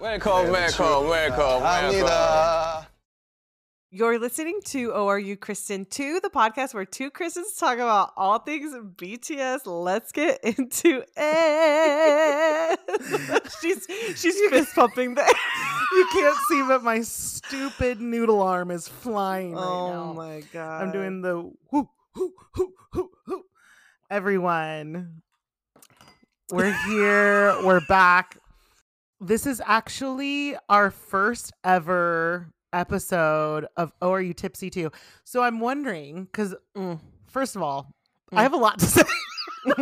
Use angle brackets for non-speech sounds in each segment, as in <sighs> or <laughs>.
Welcome, welcome, welcome. Anita. You're listening to ORU Kristen 2, the podcast where two Kristens talk about all things BTS. Let's get into it. <laughs> she's she's fist pumping there. <laughs> you can't see, but my stupid noodle arm is flying right oh now. my god. I'm doing the whoo, whoo, whoo, whoo, whoo. Everyone, we're here. we're back. This is actually our first ever episode of Oh Are You Tipsy Too? So I'm wondering, because Mm. first of all, Mm. I have a lot to say. <laughs>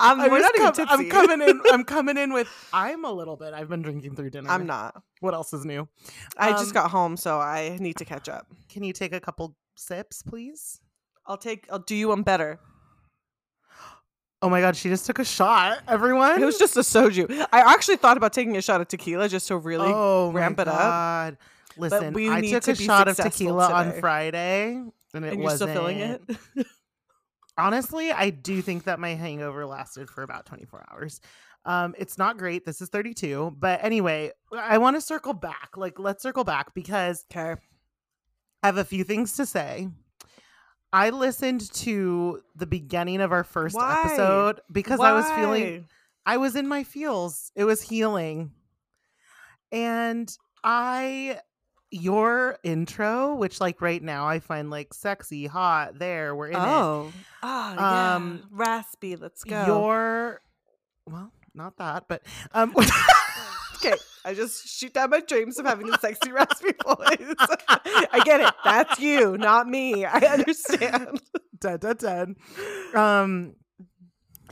I'm, I we're not com- tipsy. I'm coming in. I'm <laughs> coming in with. I'm a little bit. I've been drinking through dinner. I'm not. What else is new? I just Um, got home, so I need to catch up. Can you take a couple sips, please? I'll take. I'll do you one better. Oh my god, she just took a shot. Everyone. It was just a soju. I actually thought about taking a shot of tequila just to really. oh ramp it up. Listen, we I need took to a shot of tequila on. Friday, and it and wasn't. it. Honestly, I do think that my hangover lasted for about 24 hours. Um, it's not great. This is 32, but anyway, I want to circle back. Like, let's circle back because Okay. I have a few things to say. I listened to the beginning of our first Why? episode because I was feeling I was in my feels. It was healing. And I your intro, which like right now I find like sexy, hot, there, we're in Oh. Oh, yeah. Um, Raspy. Let's go. Your well, not that, but um <laughs> okay. I just shoot down my dreams of having a sexy <laughs> raspy voice. <laughs> I get it. That's you, not me. I <laughs> understand. dun, dun, dun. Um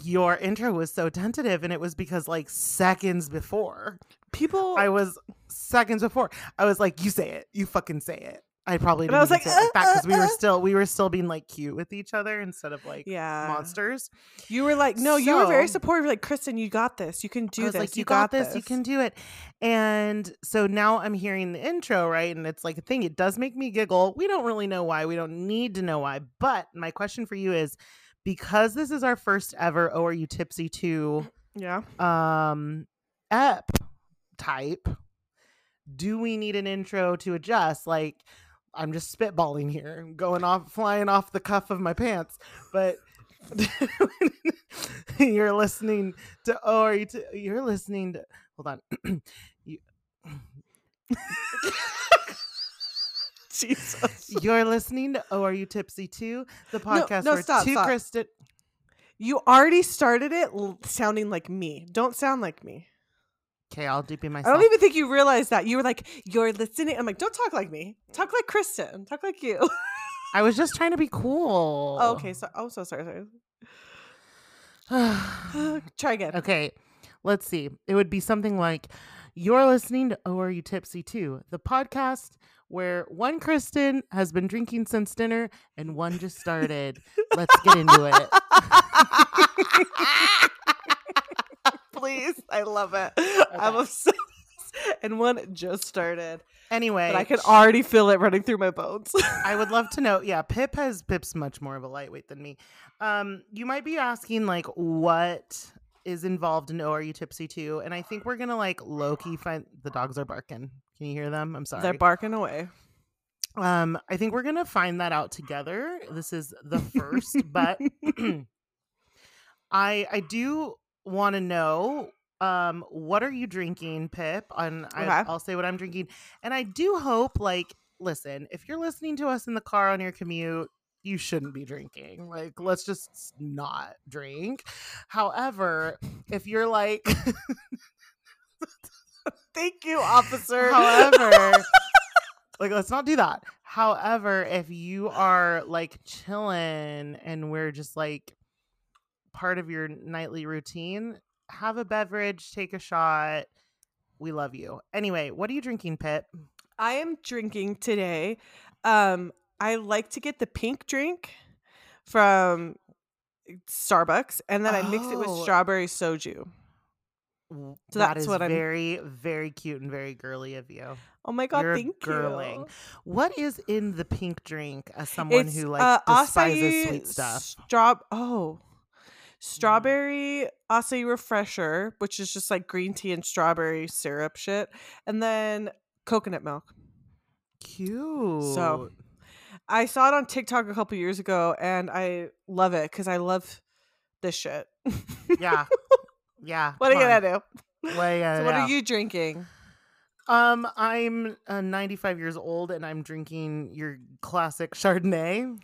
your intro was so tentative and it was because like seconds before People I was seconds before. I was like, "You say it. You fucking say it." I probably didn't I was like, it like "Uh, that because we uh, were uh." still we were still being like cute with each other instead of like yeah. monsters. You were like, no, you were very So- supportive. Like, Kristen, you got this. You can do this. like, "You got, this. You can do it." And so now I'm hearing the intro right, and it's like a thing. It does make me giggle. We don't really know why. We don't need to know why. But my question for you is, because this is our first ever "Oh Are You Tipsy" two <clears throat> Yeah. um ep type do we need an intro to adjust like i'm just spitballing here going off flying off the cuff of my pants but <laughs> you're listening to oh are you you're listening to hold on <clears throat> you, <laughs> Jesus. you're listening to oh are you tipsy too the podcast no, where stop, two stop. kristen You already started it l- sounding like me. Don't sound like me. Okay i'll dp myself I don't even think you realized that. You were like, you're listening. I'm like, don't talk like me. Talk like Kristen. Talk like you. i was just trying to be cool oh, okay. So, oh, so sorry. sorry. <sighs> <sighs> Try again. Okay, let's see. It would be something like You're listening to Oh Are You Tipsy Too, the podcast where one Kristen has been drinking since dinner and one just started. Let's get into it. <laughs> <laughs> Please. I love it. I'm obsessed. <laughs> And one just started. Anyway, But I can already feel it running through my bones. I would love to know. <laughs> Yeah, Pip has Pip's much more of a lightweight than me. Um, you might be asking like what is involved in Are You Tipsy Too? And I think we're gonna like low key find the dogs are barking. Can you hear them? I'm sorry. They're barking away. Um, I think we're gonna find that out together. This is the first, but <laughs> <clears throat> I I do want to know um what are you drinking, Pip? And I, i'll say what I'm drinking, and I do hope like listen if you're listening to us in the car on your commute. You shouldn't be drinking. Like, let's just not drink. However, if you're like, <laughs> Thank you, officer. However, <laughs> like let's not do that. However, if you are like chilling and we're just like part of your nightly routine, have a beverage, take a shot. We love you. Anyway, what are you drinking, Pip? I am drinking today. Um, I like to get the pink drink from Starbucks, and then I mix it with Oh. strawberry soju. So that's what I'm- very, very cute and very girly of you. Oh my god, You're thank girling. you. What is in the pink drink as someone It's who like uh, despises sweet stuff? Straw. Oh, strawberry acai refresher, which is just like green tea and strawberry syrup shit, and then coconut milk. Cute. So I saw it on TikTok a couple years ago, and I love it because I love this shit. yeah, <laughs> yeah. what are you gonna do? What are you So what are you drinking? Um, I'm uh, 95 years old and I'm drinking your classic Chardonnay.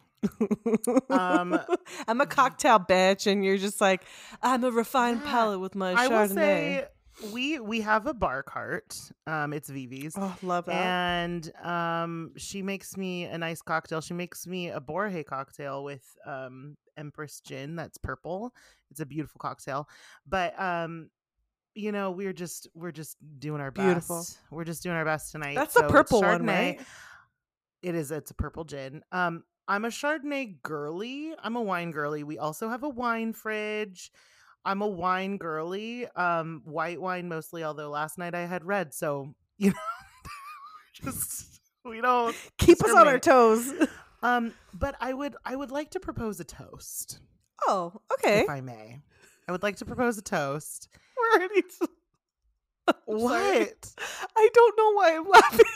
Um, <laughs> I'm a cocktail bitch, and you're just like, I'm a refined Yeah, palate with my I Chardonnay. will say we we have a bar cart. Um, it's Vivi's. oh, love that. And um, she makes me a nice cocktail. She makes me a Borje cocktail with um Empress gin. That's purple. It's a beautiful cocktail. But um, you know, we're just we're just doing our best. Beautiful. We're just doing our best tonight. That's the So it's purple one, Chardonnay. right? It is. It's a purple gin. Um, I'm a Chardonnay girly. I'm a wine girly. We also have a wine fridge. I'm a wine girly. Um, white wine mostly. Although last night I had red, so <laughs> you know, just we don't. <laughs> Keep us on our toes. <laughs> Um, but I would I would like to propose a toast, Oh, okay. if I may. I would like to propose a toast. We're already. Sorry. What? I don't know why I'm laughing.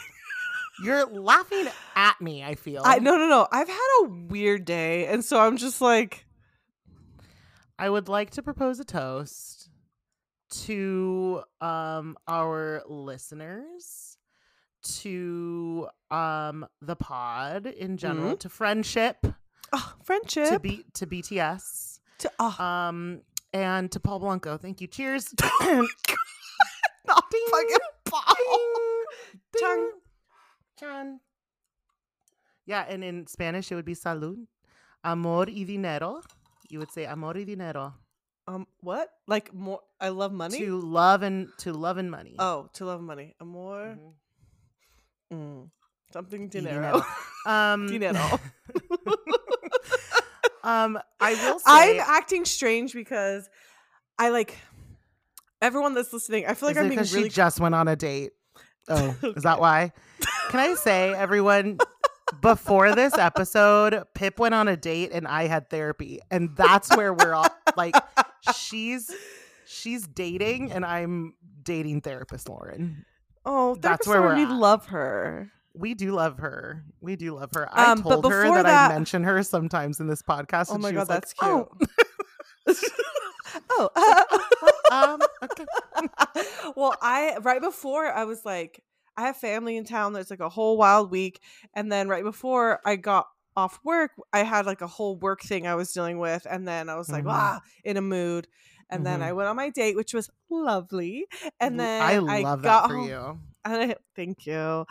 You're laughing at me. I feel. I no no no. I've had a weird day, and so I'm just like, I would like to propose a toast to um our listeners, to um the pod in general, to friendship, oh, friendship. to be to BTS, to- oh, um and to Paul Blanco. Thank you. Cheers. <coughs> <laughs> not ding, fucking Paul. Ding, ding. Chan. Yeah, and in Spanish it would be salud. Amor y dinero. You would say amor y dinero. Um, what? Like more? I love money. To love and to love and money. oh, to love money. Amor. Mhm. Mm. Something Y dinero. <laughs> Um, Dinero. <laughs> um, I will <laughs> say, I'm acting strange because I like everyone that's listening. I feel like I'm being really she just went on a date. Oh, is that why? Can I say, everyone, before this episode, Pip went on a date and I had therapy, and that's where we're all like, she's she's dating and I'm dating therapist Lauren. Oh, That's where we're we at. love her. We do love her. We do love her. I Um, told her that, that- I mention her sometimes in this podcast. Oh and my she god, was like, that's cute. "Oh, <laughs> oh, <laughs> um, okay. <laughs> well, I right before I was like, I have family in town. There's like a whole wild week, and then right before I got off work, I had like a whole work thing I was dealing with, and then I was like, Mhm. ah, in a mood. And then Mhm. I went on my date, which was lovely. And then I I, love got that for home, you. I, <laughs> thank you.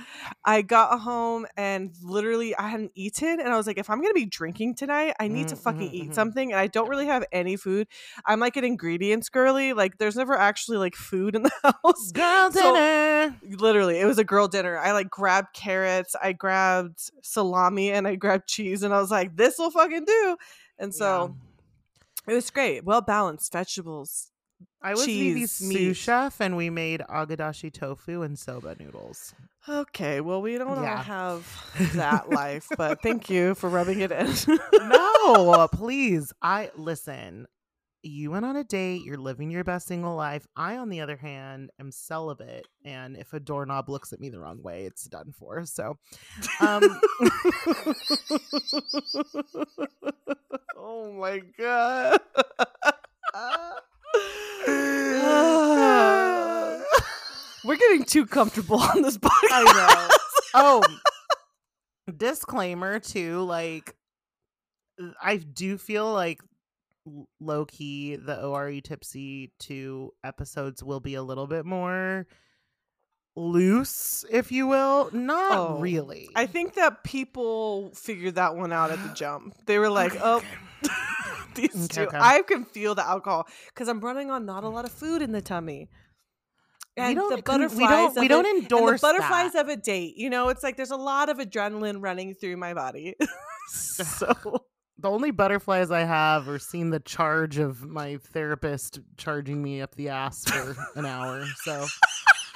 I got home and literally I hadn't eaten, and I was like, if I'm gonna be drinking tonight, I need to Mm, fucking mhm, eat mhm. something. And I don't really have any food. I'm like an ingredients girly. Like, there's never actually like food in the <laughs> house. Girl So- dinner. Literally, it was a girl dinner. I like grabbed carrots, I grabbed salami, and I grabbed cheese, and I was like, this will fucking do. And so it was great, well balanced vegetables. I was Vivi's sous chef, and we made agedashi tofu and soba noodles. Okay, well, we don't all have <laughs> that life, but thank you for rubbing it in. no, <laughs> please. I listen. You went on a date. You're living your best single life. I, on the other hand, am celibate, and if a doorknob looks at me the wrong way, it's done for. So, um, <laughs> oh my god. <sighs> We're getting too comfortable on this podcast. I know. Oh, <laughs> disclaimer too. Like, I do feel like low key the ORE Tipsy two episodes will be a little bit more loose, if you will. Not Oh, really. I think that people figured that one out at the <gasps> jump. They were like, Okay, "Oh, okay. <laughs> these Okay, two." okay. I can feel the alcohol because I'm running on not a lot of food in the tummy. We And don't- the con- we butterflies. don't- we don't it- endorse the butterflies that. of a date. You know, it's like there's a lot of adrenaline running through my body. <laughs> <sighs> so the only butterflies I have are seeing the charge of my therapist charging me up the ass for an hour. So,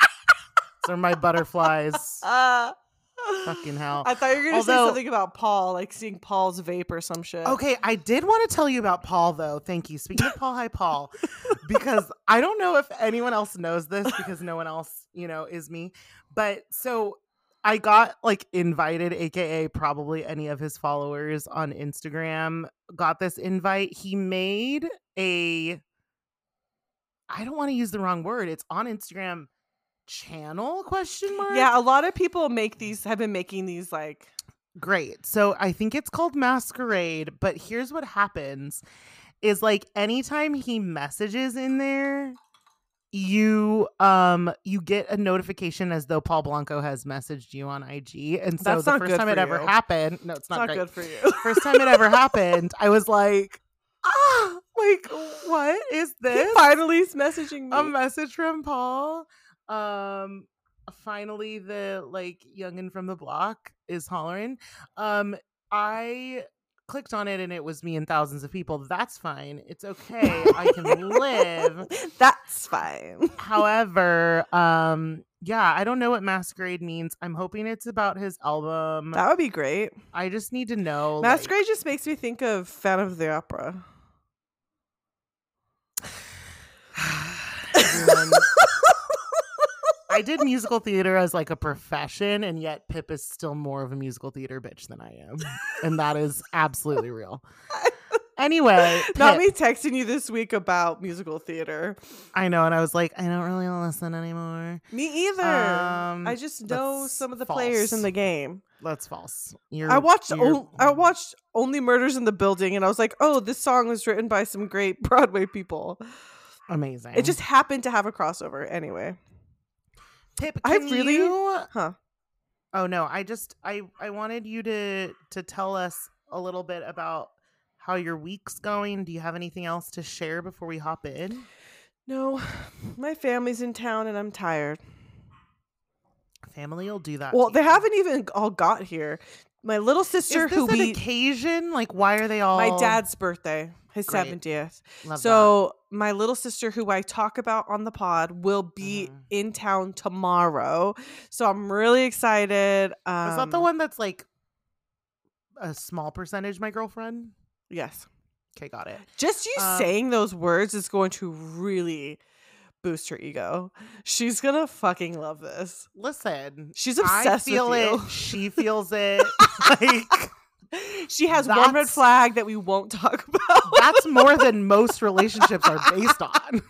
<laughs> so my butterflies. uh, Fucking hell. I thought you were gonna say something about Paul, like seeing Paul's vape or some shit. Okay, I did want to tell you about Paul though. Thank you. Speaking of Paul, hi Paul, because I don't know if anyone else knows this because no one else, you know, is me. But so I got like invited, aka probably any of his followers on Instagram got this invite. He made a I don't want to use the wrong word. It's on Instagram channel question mark. Yeah, a lot of people make these have been making these like Great. So I think it's called Masquerade, but here's what happens is like anytime he messages in there, you um you get a notification as though Paul Blanco has messaged you on IG. And so That's the first time it ever happened, no, it's it's not, not good for you. <laughs> First time it ever happened, I was like, ah, like what is he this? finally is messaging me. a message from Paul. Um finally the like youngin from the block is hollering. Um I clicked on it and it was me and thousands of people. That's fine. It's okay. I can live. <laughs> That's fine. However, um yeah, I don't know what masquerade means. I'm hoping it's about his album. That would be great. I just need to know like- Masquerade just makes me think of Phantom of the Opera. <sighs> everyone- <laughs> I did musical theater as like a profession, and yet Pip is still more of a musical theater bitch than I am, and that is absolutely real. Anyway, <laughs> Not me texting you this week about musical theater. I know, and I was like, I don't really listen anymore. Me either. Um, I just know some of the players in the game. That's false. You're, I watched o- I watched Only Murders in the Building and I was like, "Oh, this song was written by some great <laughs> Broadway people." amazing. It just happened to have a crossover anyway. Pip. I really- you- Huh. Oh no, I just I I wanted you to to tell us a little bit about how your week's going. Do you have anything else to share before we hop in? No, <sighs> my family's in town and I'm tired. Family will do that. Well, they you. haven't even all got here. My little sister, Is this who an we, occasion? Like, why are they all? my dad's birthday, his Great. seventieth. Love So my little sister, who I talk about on the pod, will be Mhm. in town tomorrow. So I'm really excited. Um, that. is that the one that's like a small percentage? My girlfriend. Yes. Okay, got it. Just you Um, saying those words is going to really boost her ego. She's gonna fucking love this. Listen, She's I obsessed feel with it. you. She feels it. <laughs> like <laughs> She has one red flag that we won't talk <laughs> about. that's more than most <laughs> relationships are based on.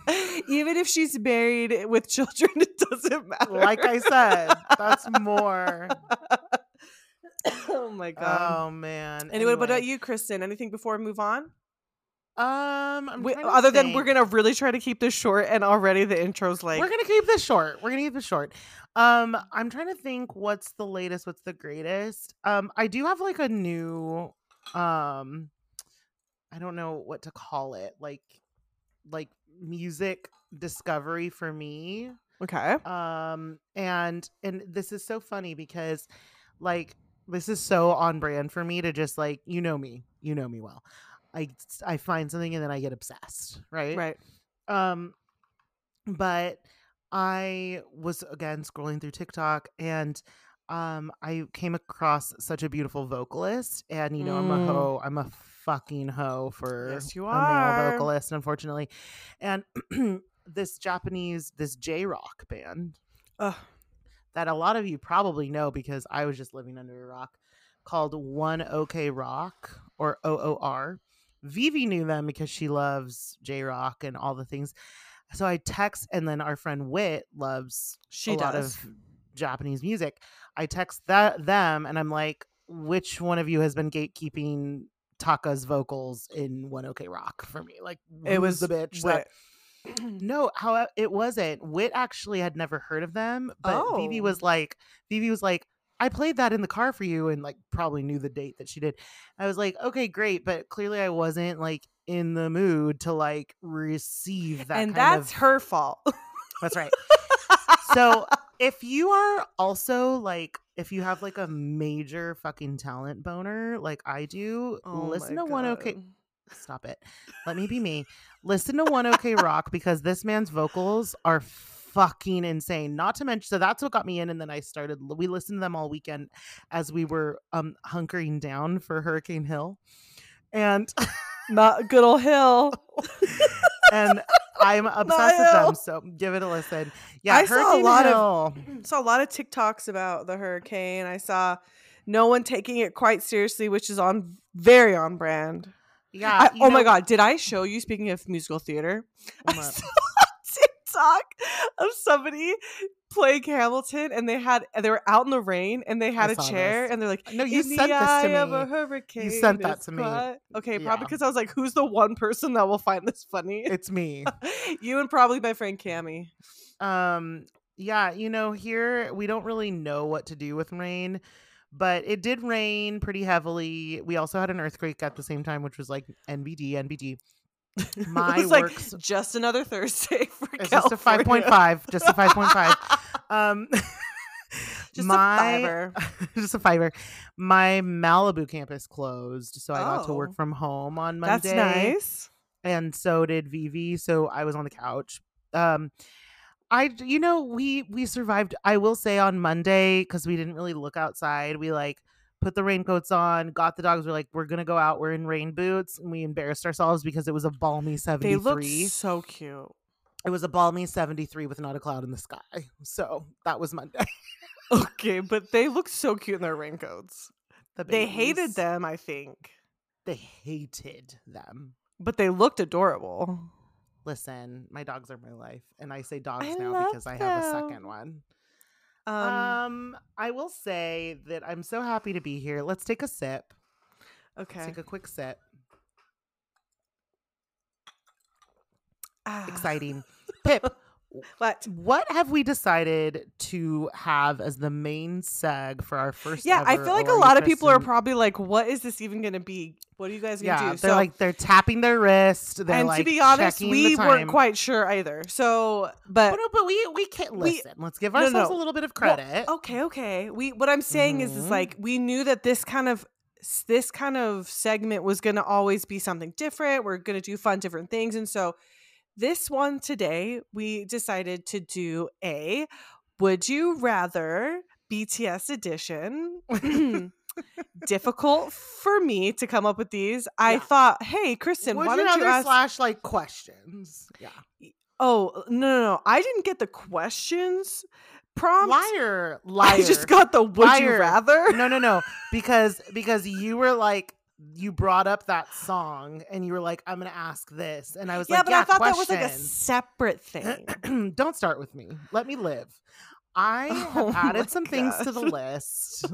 Even if she's married with children, it doesn't matter. Like I said, that's more. oh my god. Oh man. anyway, what about you, Kristen? Anything before we move on? Um, We, other than we're gonna really try to keep this short, and already the intro's like we're gonna keep this short. We're gonna keep this short. Um, I'm trying to think what's the latest, what's the greatest. Um, I do have like a new um I don't know what to call it, like like music discovery for me. okay. Um and and this is so funny because like this is so on brand for me to just like you know me, you know me well. I I find something and then I get obsessed, right? Right. Um, but I was again scrolling through TikTok and um I came across such a beautiful vocalist and you know I'm a Mm. hoe I'm a fucking hoe for Yes, you a are. male vocalist unfortunately and <clears throat> this Japanese this J rock band Ugh. that a lot of you probably know because I was just living under a rock called One OK Rock or OOR. Vivi knew them because she loves J Rock and all the things. So I text, and then our friend Wit loves She a lot of Japanese music. I text that them, and I'm like, which one of you has been gatekeeping Taka's vocals in One OK Rock for me? Like, it was the bitch that <clears throat> <clears throat> no, how it wasn't. Wit actually had never heard of them, but Vivi Oh. was like, Vivi was like, I played that in the car for you, and like probably knew the date that she did. I was like, okay, great, but clearly I wasn't like in the mood to like receive that. and that's of- her fault. That's right. So <laughs> if you are also like, if you have like a major fucking talent boner like I do, Oh listen to one okay stop it. Let me be me. Listen to One OK Rock because this man's vocals are fucking insane. Not to mention, so that's what got me in, and then I started. We listened to them all weekend as we were um hunkering down for Hurricane Hill, and Not good old Hill. <laughs> and I'm <laughs> obsessed with them. So give it a listen. Yeah, I saw a lot of- <clears throat> saw a lot of TikToks about the hurricane. I saw no one taking it quite seriously, which is on very on brand. Yeah. I, oh my god, did I show you speaking of musical theater? I What? saw a TikTok of somebody playing Hamilton and they had they were out in the rain and they had I a chair this. and they're like No, you "In the sent this to of a me. hurricane sent that to me. quiet." Okay, Yeah. probably because I was like, who's the one person that will find this funny? It's me. <laughs> you and probably my friend Cami. Um, yeah, you know, here we don't really know what to do with rain, but it did rain pretty heavily. We also had an earthquake at the same time, which was like NBD, NBD. <laughs> My it like works just another Thursday <laughs> for it's just a five California. point five, just a five point five. <laughs> Um, Just my, a fiver. just a fiber. My Malibu campus closed, so I got to Oh. work from home on Monday. That's nice. and so did Vivi. So I was on the couch. Um, I, you know, we we survived. I will say on Monday because we didn't really look outside. We like put the raincoats on, got the dogs. We're like, we're gonna go out. We're in rain boots, and we embarrassed ourselves because it was a balmy seventy They look three. so cute. It was a balmy seventy three with not a cloud in the sky. So that was Monday. <laughs> Okay, but they looked so cute in their raincoats. The They hated them, I think, They hated them. but they looked adorable. Listen, my dogs are my life, and I say dogs I now because I have a second one. Um, Um, I will say that I'm so happy to be here. Let's take a sip. Let's okay. take a quick sip. Ah, Exciting. <laughs> Pip, What? what have we decided to have as the main seg for our first? Yeah, I feel like a lot of people are probably like, "What is this even going to be? What are you guys going to Yeah, do?" they're like they're tapping their wrist. They're and like to be honest, we weren't quite sure either. So, but But, no, but we we can't we- listen. Let's give no, no, ourselves no. a little bit of Well, credit. okay, okay. We what I'm saying is is Mhm. like we knew that this kind of this kind of segment was going to always be something different. We're going to do fun different things and so this one today we decided to do a would you rather BTS edition. <laughs> <laughs> Difficult for me to come up with these. I thought, hey, Kristen, Would why you don't you ask? slash like questions? Yeah. oh no, no, no! I didn't get the questions prompt. Liar, liar. <laughs> I just got the would you rather. no, no, no. Because because you were like you brought up that song and you were like, I'm gonna ask this, and I was yeah, like, but yeah, I thought that was like a separate thing. <clears throat> Don't start with me. Let me live. I <laughs> have Oh my added some things to the list.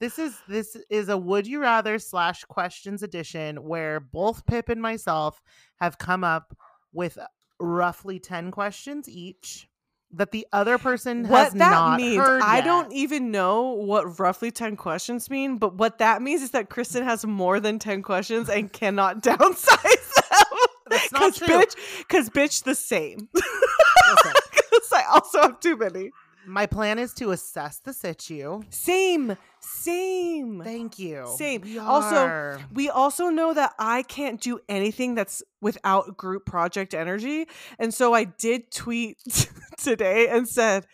This is this is a would you rather slash questions edition where both Pip and myself have come up with roughly 10 questions each that the other person has what that not means, I yet. don't even know what roughly 10 questions mean, but what that means is that Kristen has more than 10 questions and <laughs> cannot downsize them. That's not Cause true. bitch, because bitch, the same. Because <laughs> I also have too many. My plan is to assess the situ. Same, same. Thank you. Same. We Also. We also know that I can't do anything that's without group project energy. And so I did tweet <laughs> today and said,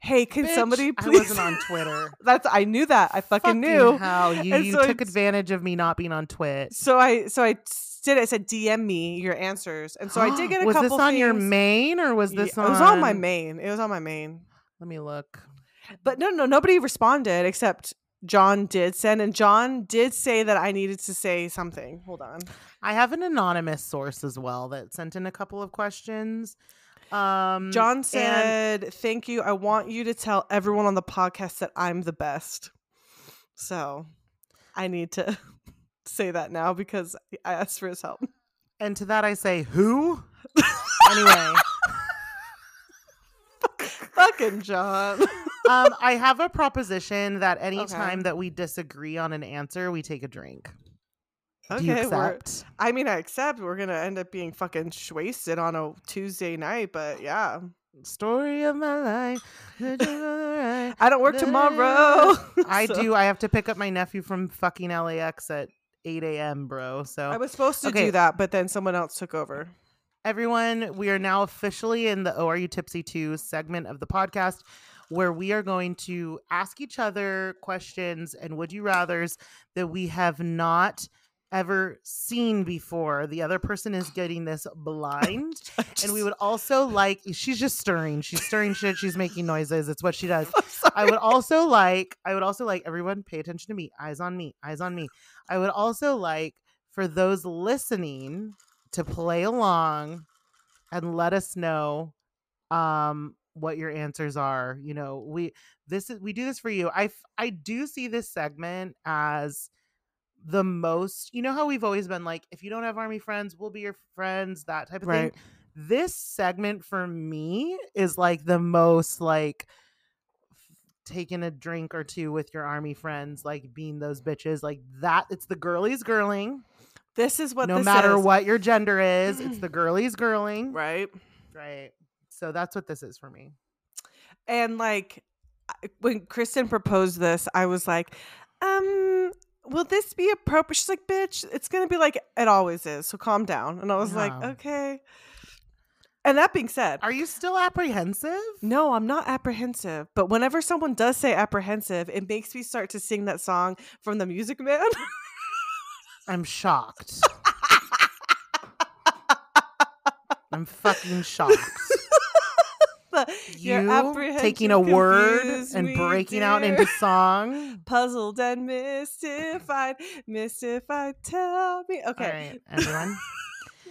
Hey, can Bitch, somebody I wasn't on Twitter. <laughs> That's I knew that. I fucking, knew. Hell, you, you so took it's- advantage of me not being on Twitch. So I so I did I said DM me your answers. And so I did <gasps> get a was couple Was this on your main or was Yeah, this on? It was on my main. It was on my main. Let me look. But no, no, nobody responded except John did send, and John did say that I needed to say something. Hold on. I have an anonymous source as well that sent in a couple of questions. Um, John and- said, "Thank you. I want you to tell everyone on the podcast that I'm the best." So, I need to <laughs> say that now because I asked for his help. and to that I say, who? <laughs> anyway, <laughs> Fucking John. <laughs> um, I have a proposition that anytime Okay. that we disagree on an answer, we take a drink. Do you okay, accept? I mean, I accept. We're gonna end up being fucking wasted on a Tuesday night, but yeah, Story of my life. <laughs> I I don't work tomorrow. <laughs> So- do. I have to pick up my nephew from fucking LAX at 8 a.m., bro. So I was supposed to Okay. do that, but then someone else took over. Everyone, we are now officially in the ORU Tipsy 2 segment of the podcast where we are going to ask each other questions and would you rathers that we have not ever seen before. The other person is getting this blind. <laughs> and we would also like she's just stirring. She's stirring shit. She's making noises. It's what she does. <laughs> I would also like I would also like everyone pay attention to me. Eyes on me. Eyes on me. I would also like for those listening to play along and let us know um what your answers are. You know, we this is we do this for you. I I do see this segment as the most you know how we've always been like if you don't have army friends we'll be your friends that type of Right. thing this segment for me is like the most like taking a drink or two with your army friends like being those bitches like that it's the girlies girling This is what no matter is, what your gender is it's the <clears throat> girlies girling right? right so that's what this is for me And like when Kristen proposed this, I was like, um, will this be appropriate? She's like, bitch, it's gonna be like it always is. So calm down. And I was like, okay. And that being said, are you still apprehensive no, I'm not apprehensive. But whenever someone does say apprehensive, it makes me start to sing that song from the Music Man. <laughs> i'm shocked <laughs> i'm fucking shocked <laughs> The, "Your you taking a word and breaking out into song. <laughs> puzzled and mystified, mystified. Tell me, okay. All right, everyone.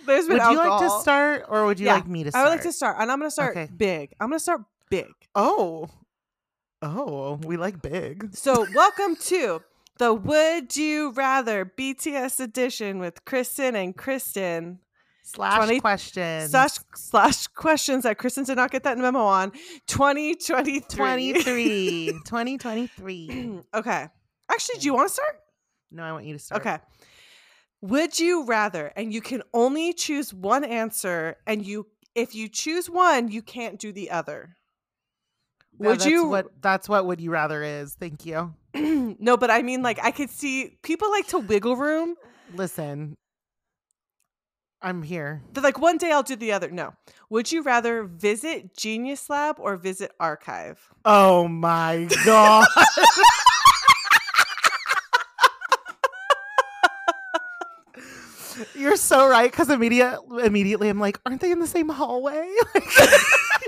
There's been would you like to start, or would you Yeah, like me to start? I would like to start, and I'm gonna start Okay. big. I'm gonna start big. Oh, oh, we like big. So, welcome to the Would You Rather BTS edition with Kristen and Kristen. Slash 20 questions. Slash slash questions that Kristen did not get that memo on. 2023. 23. 2023. <laughs> <clears throat> okay. Actually, do you want to start? No, I want you to start. Okay. Would you rather? And you can only choose one answer, and you if you choose one, you can't do the other. Would that's you What, that's what would you rather is. Thank you. <clears throat> no, but I mean like I could see people like to wiggle room. Listen, I'm here. They're like one day I'll do the other. No. Would you rather visit Genius Lab or visit Archive? Oh my god. <laughs> You're so right because immediate, immediately I'm like, aren't they in the same hallway? <laughs>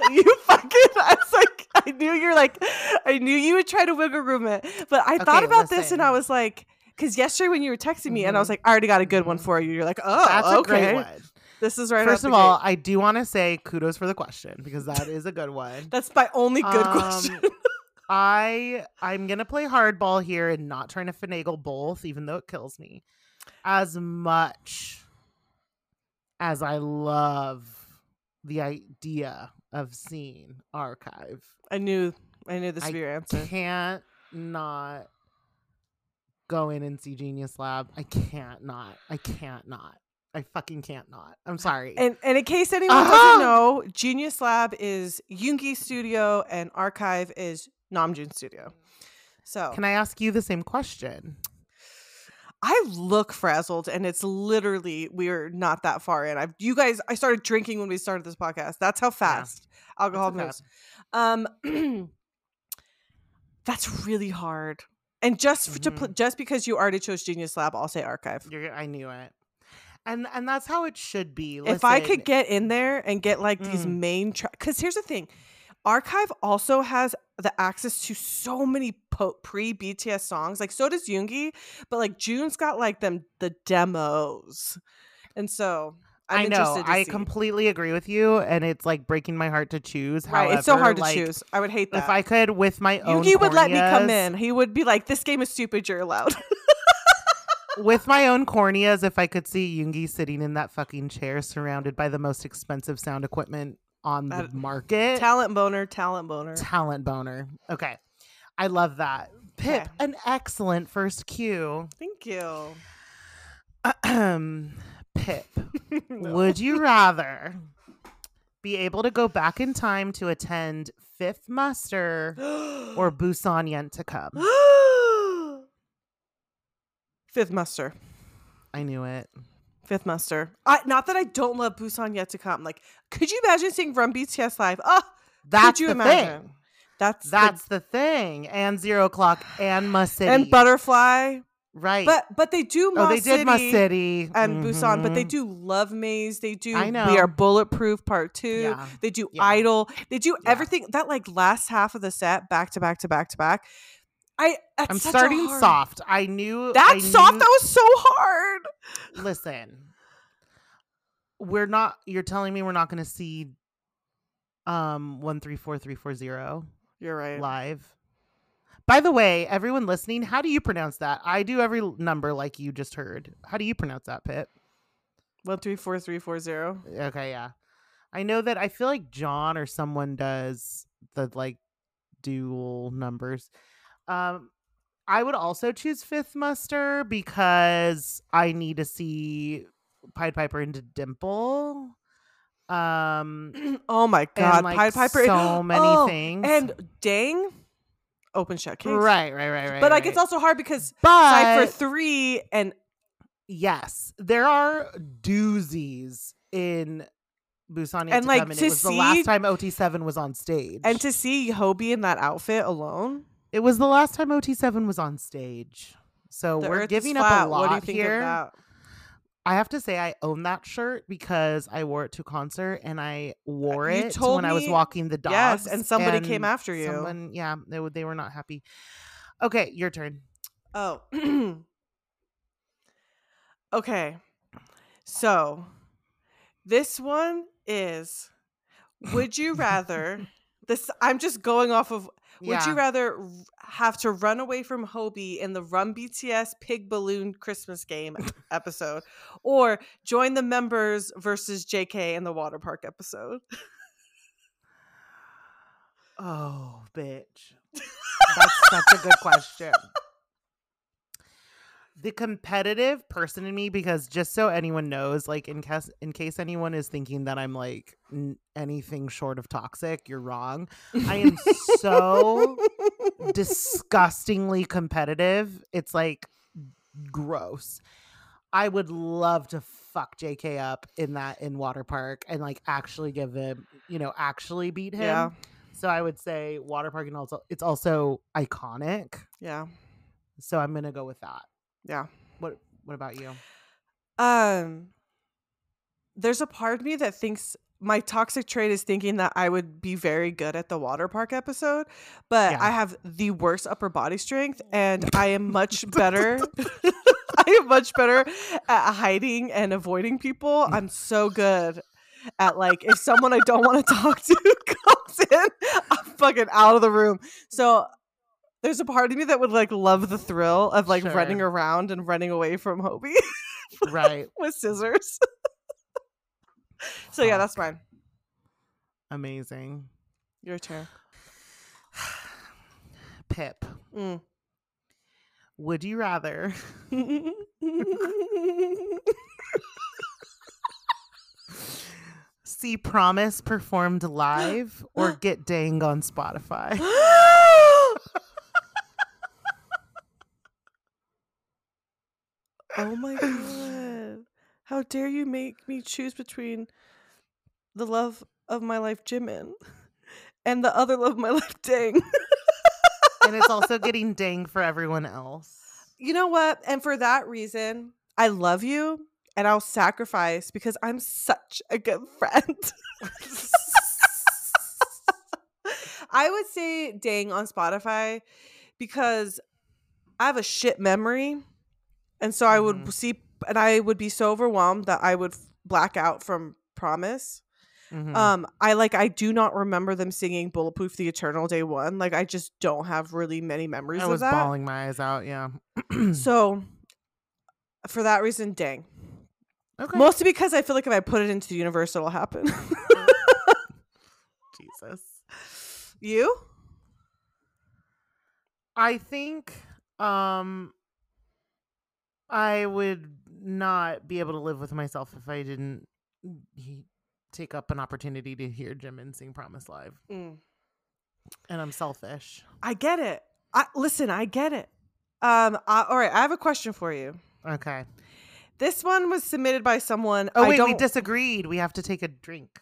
<laughs> you fucking I was like <laughs> I knew you're like I knew you would try to wiggle room it. But I thought Okay, about this and I was like because yesterday when you were texting me and I was like, I already got a good one for you. You're like, oh, That's a okay. great one. This is right. First of all, gate. I do want to say kudos for the question because that is a good one. that's my only good Um, question. I I'm gonna play hardball here and not trying to finagle both, even though it kills me. As much as I love the idea of scene archive, I knew I knew this would be your answer. I can't not go in and see Genius Lab. I can't not. I can't not. I fucking can't not. I'm sorry. And, and in case anyone Ah! doesn't know, Genius Lab is Yoongi Studio and Archive is Namjoon Studio. So Can I ask you the same question? I look frazzled, and it's literally we're not that far in. I've you guys, I started drinking when we started this podcast. That's how fast alcohol That's moves. Um, <clears throat> that's really hard. And just f- to pl- just because you already chose Genius Lab, I'll say Archive. You're, I knew it. And and that's how it should be. if I could get in there and get like these Mm. main because here's the thing archive also has the access to so many po- pre bts songs like so does yoongi but like june's got like them the demos and so I'm i know. I see. completely agree with you, and it's like breaking my heart to choose. right it's so hard to like, choose i would hate that If I could, with my own, yoongi would let me come in he would be like this game is stupid you're allowed with my own corneas. If I could see Yoongi sitting in that fucking chair, surrounded by the most expensive sound equipment on the market, talent boner talent boner talent boner. Okay, I love that. Pip, Okay. an excellent first cue. thank you Um, <clears throat> Pip, <laughs> No. would you rather be able to go back in time to attend Fifth Muster <gasps> or Busan Come? <gasps> fifth muster I knew it. Fifth Muster. I, not that I don't love Busan yet to come. Like, could you imagine seeing Run BTS live? Oh, That's could you the imagine? thing. That's That's the thing. And Zero O'Clock and Must <sighs> City. and Butterfly. Right. But but they do. oh, they Mos did Ma City City. and Busan, but they Mhm. do Love Maze. They do I know. We. Are Bulletproof Part Two. Yeah. They do Yeah. Idol. They do Yeah. everything that like last half of the set back to back to back to back. I I'm starting hard- soft. I knew I That's soft. knew- That was so hard. listen we're not you're telling me we're not going to see um 134340 You're right. live by the way everyone listening how do you pronounce that i do every number like you just heard how do you pronounce that Pip One three four three four zero. okay yeah i know that i feel like john or someone does the like dual numbers um i would also choose fifth muster because i need to see pied piper into dimple um <clears throat> oh my god, and like Pied Piper. so <gasps> many Oh, things And dang, open shut case. right right right right But like it's also hard because but Cypher three and yes there are doozies in Busan And, to like, Come, and to it was the last time OT7 was on stage. and to see Hobi in that outfit alone. It was the last time OT7 was on stage. So the we're giving up a lot What do you think here. I have to say I own that shirt because I wore it to a concert and I wore Uh, you it when I was walking the dogs. Yes, and somebody came after you. Someone, yeah, they, they were not happy. Okay, your turn. Oh. <clears throat> okay. So this one is would you rather <laughs> this I'm just going off of would you rather have to run away from Hobi in the Run BTS Pig Balloon Christmas game <laughs> episode or join the members versus JK in the water park episode? Oh, bitch. <laughs> That's such a good question. The competitive person in me, because just so anyone knows, like in case in case anyone is thinking that I'm like n- anything short of toxic, you're wrong. I am so <laughs> disgustingly competitive. It's like gross. I would love to fuck JK up in that in water park and like actually give him, you know, actually beat him. Yeah. So I would say water park and also it's also iconic. Yeah. So I'm gonna go with that. Yeah. What what about you? Um there's a part of me that thinks my toxic trait is thinking that I would be very good at the water park episode, but Yeah. I have the worst upper body strength and I am much <laughs> better. <laughs> I am much better at hiding and avoiding people. I'm so good at like if someone I don't want to <laughs> talk to comes in, I'm fucking out of the room. So there's a part of me that would like love the thrill of like running around and running away from Hobi <laughs> Right. with scissors. so yeah, that's mine. Amazing. Your turn. <sighs> Pip. Mm. Would you rather <laughs> see Promise performed live or <gasps> get Dang on Spotify? <gasps> <laughs> oh my god. How dare you make me choose between the love of my life, Jimin, <laughs> and the other love of my <laughs> life, Dang. and it's also <laughs> getting Dang for everyone else. You know what? And for that reason, I love you and I'll sacrifice because I'm such a good friend. I would say dang on Spotify because I have a shit memory. And so I would Mhm. see, and I would be so overwhelmed that I would black out from Promise. Mhm. Um, I like, I do not remember them singing Bulletproof the Eternal Day One. Like, I just don't have really many memories I of was that. bawling my eyes out. Yeah. So, for that reason, dang. okay. Mostly because I feel like if I put it into the universe, it'll happen. <laughs> Jesus. you? I think um I would not be able to live with myself if I didn't he- take up an opportunity to hear Jimin sing Promise Live. Mm. And I'm selfish. I get it. I listen. I get it. Um. I, all right. I have a question for you. Okay. This one was submitted by someone. Oh I wait, we disagreed. We have to take a drink.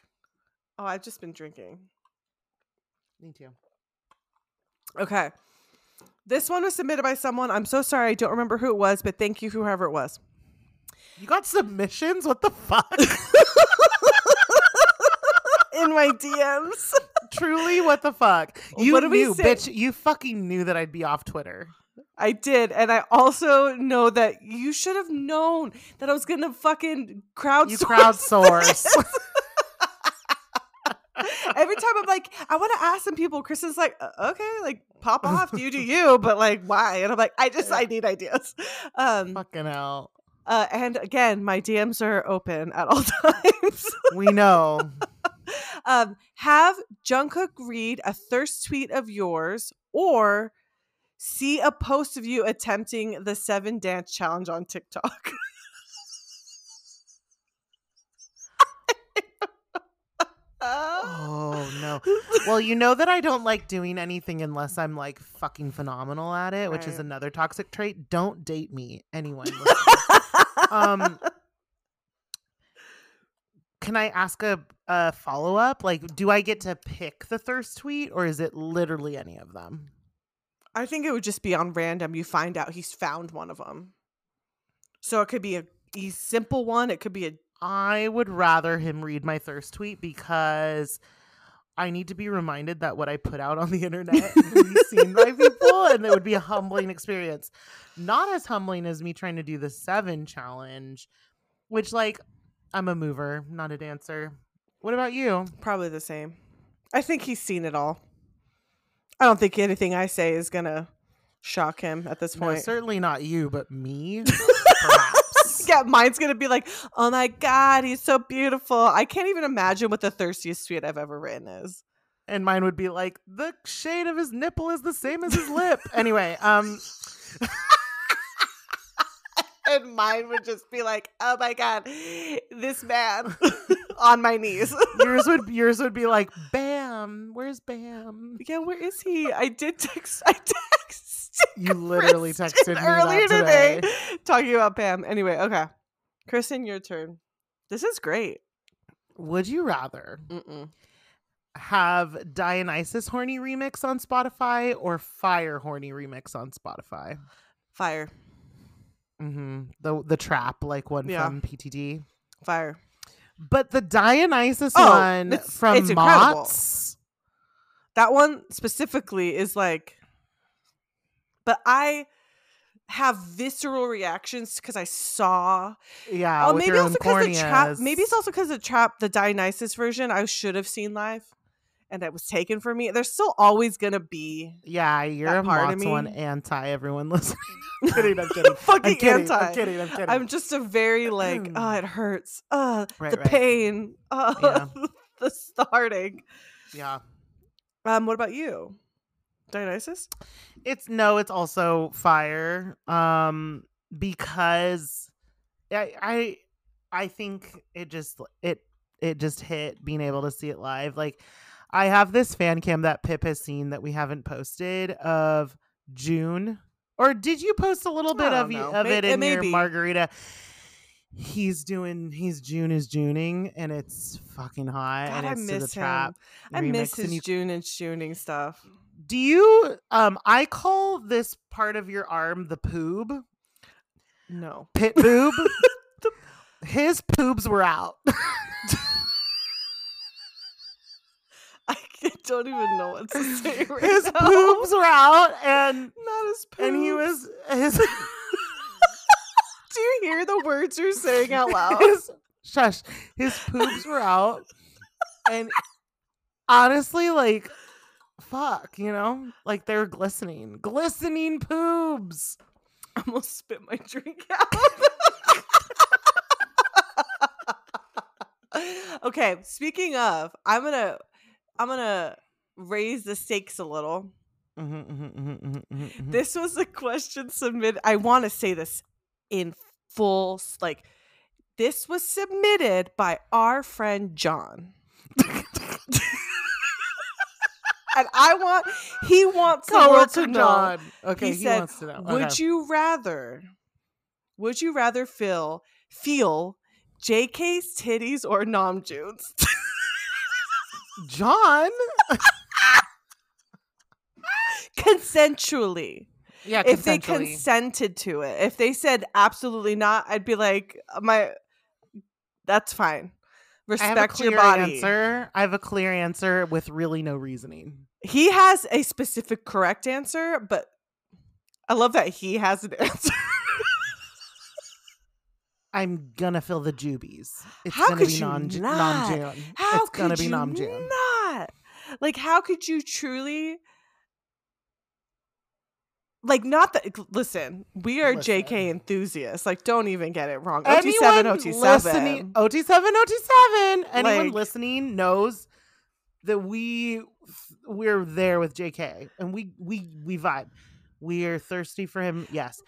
Oh, I've just been drinking. Me too. Okay. This one was submitted by someone. I'm so sorry. I don't remember who it was, but thank you, whoever it was. You got submissions? What the fuck? <laughs> In my DMs. Truly, what the fuck? You What knew, bitch. You fucking knew that I'd be off Twitter. I did. And I also know that you should have known that I was going to fucking crowdsource. You crowdsource. <laughs> Every time I'm like, I want to ask some people. Kristen's like, "Uh, okay, like pop off, you do <laughs> you, but like, why? And I'm like, I just, I need ideas. Um, fucking hell. uh, and again, my DMs are open at all <laughs> times. We know. <laughs> um, have Jungkook read a thirst tweet of yours or see a post of you attempting the seven dance challenge on TikTok. Oh no. <laughs> Well, you know that I don't like doing anything unless I'm like fucking phenomenal at it, which is another toxic trait. Don't date me, anyone. <laughs> um Can I ask a, a follow up? Like, do I get to pick the thirst tweet or is it literally any of them? I think it would just be on random. You find out he's found one of them. So it could be a, a simple one. It could be a I would rather him read my thirst tweet because I need to be reminded that what I put out on the internet can be seen by <laughs> people and it would be a humbling experience. Not as humbling as me trying to do the seven challenge, which, like, I'm a mover, not a dancer. What about you? probably the same. I think he's seen it all. I don't think anything I say is gonna shock him at this No, point. certainly not you, but me. <laughs> Yeah, mine's gonna be like, "Oh my god, he's so beautiful." I can't even imagine what the thirstiest tweet I've ever written is. and mine would be like, the shade of his nipple is the same as his lip. Anyway, um, <laughs> And mine would just be like, "Oh my god, this man <laughs> on my knees." <laughs> yours would yours would be like, Bam, where's Bam? yeah, where is he? I did text. I texted. <laughs> You literally Kristen texted me earlier that today. today talking about Pam. Anyway, okay, Kristen, your turn. This is great. Would you rather Mm-mm. have Dionysus horny remix on Spotify or Fire horny remix on Spotify? Fire, Mm-hmm. The the trap like one Yeah. from PTD, fire. but the Dionysus Oh, one it's- from it's incredible. That one specifically is like, but I have visceral reactions because I saw. Yeah, oh, maybe also because the trap. Maybe it's also because the trap, the Dionysus version, I should have seen live, and that was taken from me. There's still always gonna be Yeah, you're a part of Mott's one anti everyone <laughs> listening. I'm kidding, I'm kidding. fucking I'm kidding, anti. I'm kidding, I'm kidding. I'm just a very like, <clears throat> oh, it hurts. Uh, Right, the right. pain. Uh, Yeah. <laughs> the starting. yeah. Um, what about you? Dionysus? It's no, it's also fire. Um, because I I I think it just it it just hit being able to see it live. Like I have this fan cam that Pip has seen that we haven't posted of June. Or did you post a little bit of don't know. of it it in your be. margarita? He's doing he's June is Juning and it's fucking hot God, and I it's to the miss him. trap. I remix, miss and his you June and shooting stuff. Do you um I call this part of your arm the poob? No. Pit <laughs> boob? His poobs were out. <laughs> I don't even know what to say <laughs> right His now. poobs were out and Not his poops. and he was his Do you hear the words you're saying out loud? his shush. His poobs were out. And honestly, like fuck, you know? Like they're glistening. Glistening poobs. I <laughs> almost spit my drink out. <laughs> okay, speaking of, I'm gonna I'm gonna raise the stakes a little. Mhm, mhm, mhm, mhm, mhm, mhm. This was a question submitted. I want to say this in full, like this was submitted by our friend John. <laughs> and I want he wants the world to know. Okay, he he, said, wants to know. Would you rather would you rather feel feel JK's titties or Namjoon's? <laughs> John. Consensually. Yeah, If they consented to it. If they said absolutely not, I'd be like, my that's fine. I have a Respect clear your body. answer. I have a clear answer with really no reasoning. He has a specific correct answer, but I love that he has an <laughs> answer. I'm gonna fill the jubies. It's How gonna could be non? Namjoon. How it's gonna could be you Namjoon. not? Like, how could you truly? Like, not that. Listen, we are Listen. JK enthusiasts. Like, don't even get it wrong. OT7, OT7. OT7, OT7. Anyone Like- listening knows that we we're there with JK and we we we vibe. We are thirsty for him, yes.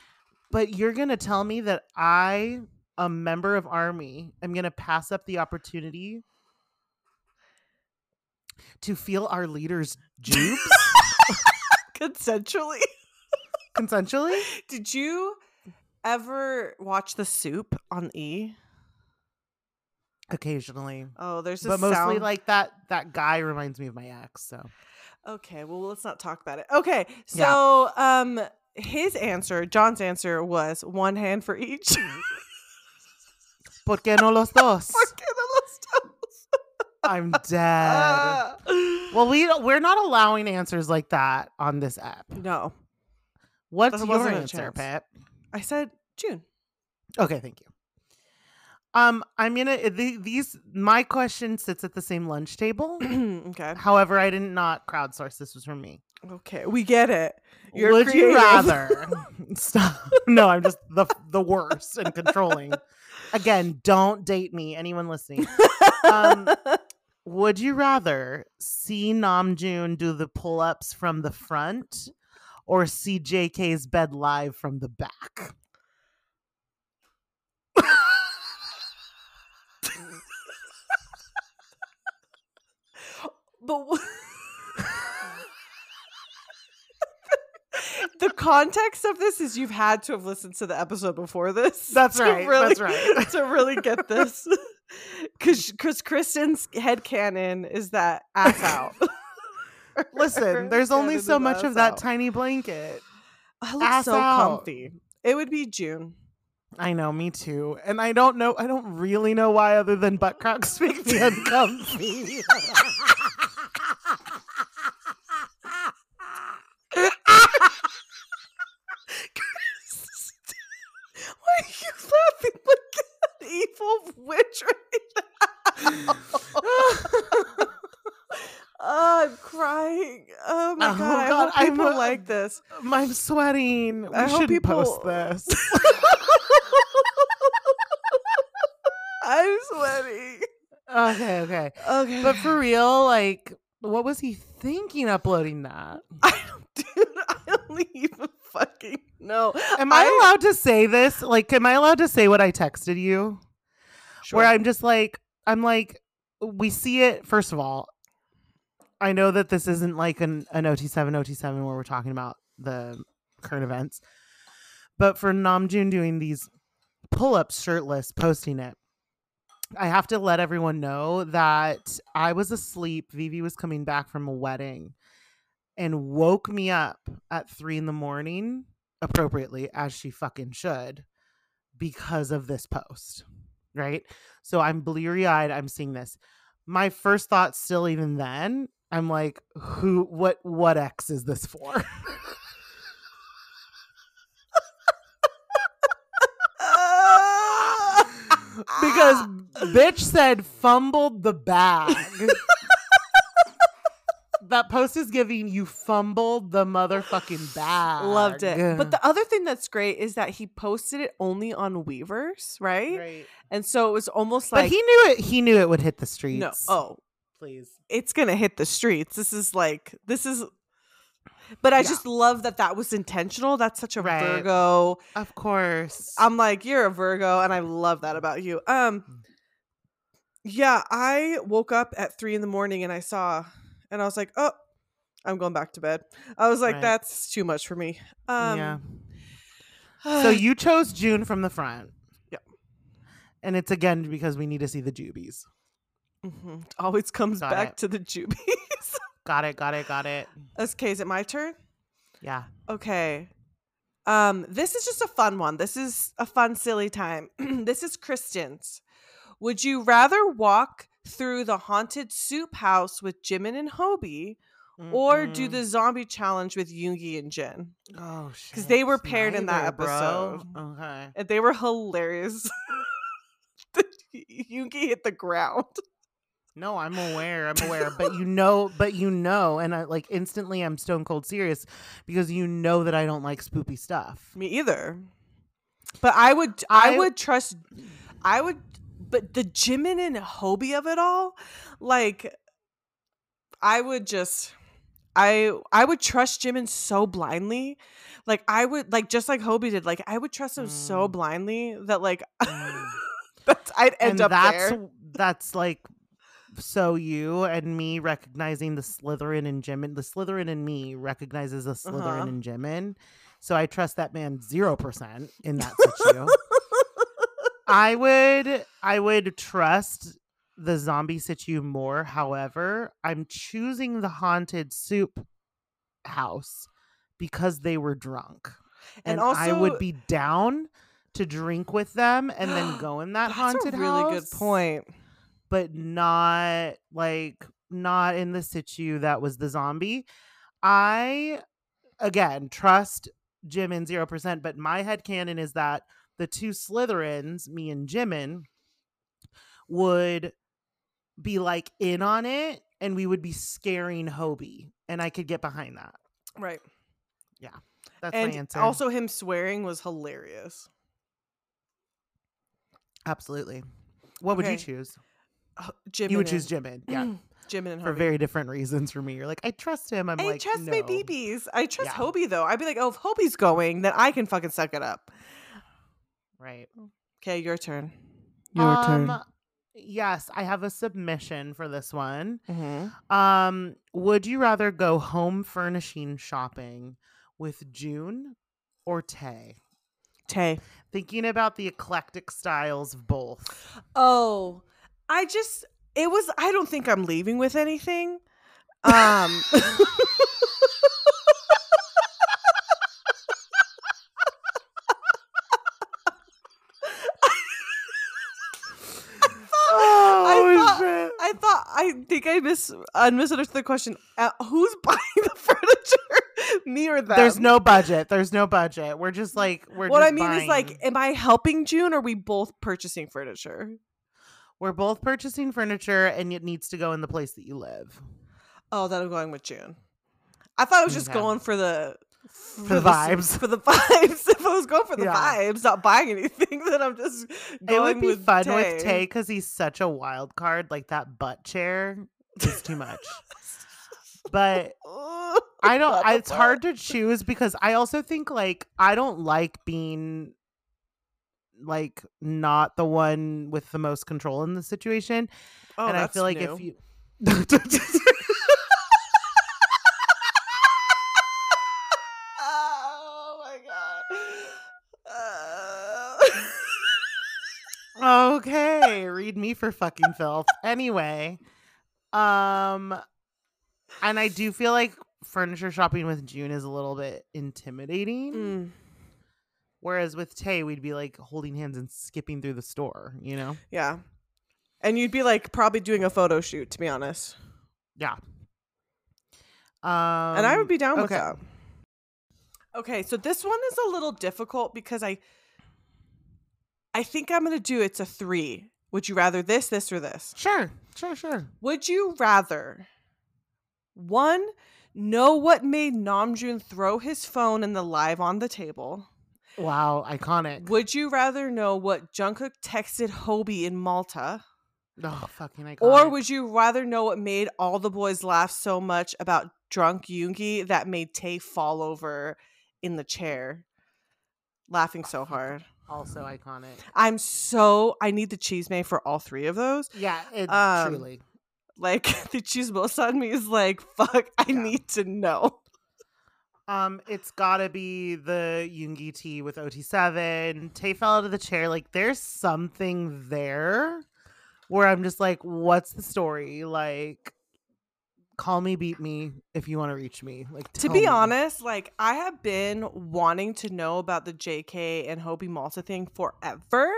But you're gonna tell me that I, a member of Army, am gonna pass up the opportunity to feel our leader's <laughs> jubes Consensually. Consensually? Did you ever watch The Soup on E? Occasionally. Oh, there's a But mostly sound- like that that guy reminds me of my ex, so Okay, well, let's not talk about it. Okay, Yeah. so um, his answer, John's answer, was one hand for each. ¿Por qué no los dos? <laughs> ¿Por qué no los dos? I'm <laughs> dead. Ah. well, we we're not allowing answers like that on this app. no, What's your answer, chance. Pat? I said June. Okay, thank you. Um, I'm gonna uh, the, these. My question sits at the same lunch table. <clears throat> okay, However, I did not crowdsource. This was from me. okay, we get it. You're Would you rather? <laughs> Stop. <laughs> No, I'm just the the worst and controlling. Again, don't date me. Anyone listening? Um, <laughs> Would you rather see Namjoon do the pull ups from the front or see JK's bed live from the back? but the context of this is you've had to have listened to the episode before this. <laughs> That's right, Really, that's right. <laughs> To really get this, <laughs> because because Kristen's head canon is that ass out. Listen, there's only so much of that out. tiny blanket. I look ass so out. comfy. It would be June. I know, me too. And I don't know, I don't really know why other than butt cracks <laughs> make me uncomfy. <laughs> Why are you laughing like an evil witch right now? Oh, I'm crying. Oh my Oh, god! I hope people I'm, like this. I'm sweating. We I hope should people- post this. <laughs> I'm sweating. okay, okay. Okay, But for real, like, what was he thinking uploading that? <laughs> I don't, dude, I don't even fucking know. Am I, I- allowed to say this? Like, am I allowed to say what I texted you? Sure. Where I'm just like, I'm like, we see it. First of all, I know that this isn't like an, an OT7, OT7 where we're talking about the current events, but for Namjoon doing these pull ups shirtless, posting it, I have to let everyone know that I was asleep. Vivi was coming back from a wedding and woke me up at three in the morning, appropriately, as she fucking should, because of this post. Right. So I'm bleary eyed. I'm seeing this. My first thought, still, even then, I'm like, who, what, what X is this for? because bitch said fumbled the bag. that post is giving you fumbled the motherfucking bag. Loved it. But the other thing that's great is that he posted it only on Weverse, right? Right. And so it was almost But like he knew it. He knew it would hit the streets. no, oh, please. it's gonna hit the streets. This is like this is. But I Yeah. just love that that was intentional. That's such a Right. Virgo. Of course. I'm like you're a Virgo, and I love that about you. Um, Mm. yeah, I woke up at three in the morning and I saw, and I was like, oh, I'm going back to bed. I was like, Right. that's too much for me. Um, yeah. So <sighs> you chose June from the front. Yeah. And it's again because we need to see the jubies. Hmm Always comes Got back it. to the jubies. <laughs> Got it, got it, got it. okay, is it my turn? Yeah. Okay. Um, this is just a fun one. This is a fun, silly time. <clears throat> this is Kristen's. Would you rather walk through the haunted soup house with Jimin and Hobi or do the zombie challenge with Yoongi and Jin? Oh shit. Because they were paired in that Neither, bro. episode. Okay. And they were hilarious. <laughs> Yoongi hit the ground. <laughs> No, I'm aware. I'm aware. but you know, but you know, and I like instantly I'm stone cold serious because you know that I don't like spoopy stuff. Me either. But I would I, I- would trust I would but the Jimin and Hobi of it all, like I would just I I would trust Jimin so blindly. Like I would like just like Hobi did, like I would trust him so Mm. blindly that like Mm. <laughs> that's, I'd end and up that's there. that's like so you and me recognizing the Slytherin and Jimin. The Slytherin and me recognizes the Slytherin Uh-huh. and Jimin. So I trust that man zero percent in that situ. <laughs> I would I would trust the zombie situ more. However, I'm choosing the haunted soup house because they were drunk. And And, I would be down to drink with them and then go in <gasps> that That's haunted a really house. good point. But not like not in the situ that was the zombie. I again trust Jimin zero percent, but my head canon is that the two Slytherins, me and Jimin, would be like in on it and we would be scaring Hobi. And I could get behind that. Right. Yeah. That's and my answer. also him swearing was hilarious. Absolutely. What would you choose? H- Jimin you would and- choose Jimin. <clears throat> Yeah. Jimin and For very different reasons for me. You're like, I trust him. I'm I like, trust no. my BBs. I trust Yeah. Hobi though. I'd be like, oh, if Hobi's going, then I can fucking suck it up. Right. Okay, your turn. Your Um, Yes, I have a submission for this one. Mm-hmm. Um, would you rather go home furnishing shopping with June or Tay? Tay. Thinking about the eclectic styles of both. Oh, I just it was. I don't think I'm leaving with anything. Um. Oh, thought-. I thought I think I mis I misunderstood the question. Uh, who's <laughs> buying the furniture? Me or them? There's no budget. There's no budget. We're just like we're What I mean is like, am I helping June? or Are we both purchasing furniture? We're both purchasing furniture and it needs to go in the place that you live. Oh, that I'm going with June. I thought I was just Okay. going for the For the vibes. For the <laughs> vibes. If I was going for the Yeah. vibes, not buying anything, <laughs> then I'm just going it would be with fun Tay. with Tay because he's such a wild card. Like that butt chair is too much. <laughs> but oh, I don't. I, it's hard to choose because I also think like I don't like being like not the one with the most control in the situation, Oh, and I feel like new. if you. oh my god. Uh, okay, read me for fucking filth. Anyway, um, and I do feel like furniture shopping with June is a little bit intimidating. mm, Whereas with Tay, we'd be like holding hands and skipping through the store, you know? yeah. And you'd be like probably doing a photo shoot, to be honest. Yeah. Um, and I would be down with that. Okay, so this one is a little difficult because I I think I'm gonna do it's a three. Would you rather this, this, or this? Sure, sure, sure. Would you rather one know what made Namjoon throw his phone in the live on the table? Wow, iconic. Would you rather know what Jungkook texted Hobi in Malta? Oh, fucking iconic. Or would you rather know what made all the boys laugh so much about drunk Yoongi that made Tay fall over in the chair, laughing so hard? also iconic? I'm so I need the chisme for all three of those. Yeah, it Um, truly. Like <laughs> the cheese most on me is like, fuck, I Yeah. need to know. Um, it's gotta be the Yoongi tea with OT7. Tay fell out of the chair. Like, there's something there where I'm just like, what's the story? Like, call me, beat me if you want to reach me. Like, To be me. honest, like I have been wanting to know about the JK and Hobi Malta thing forever.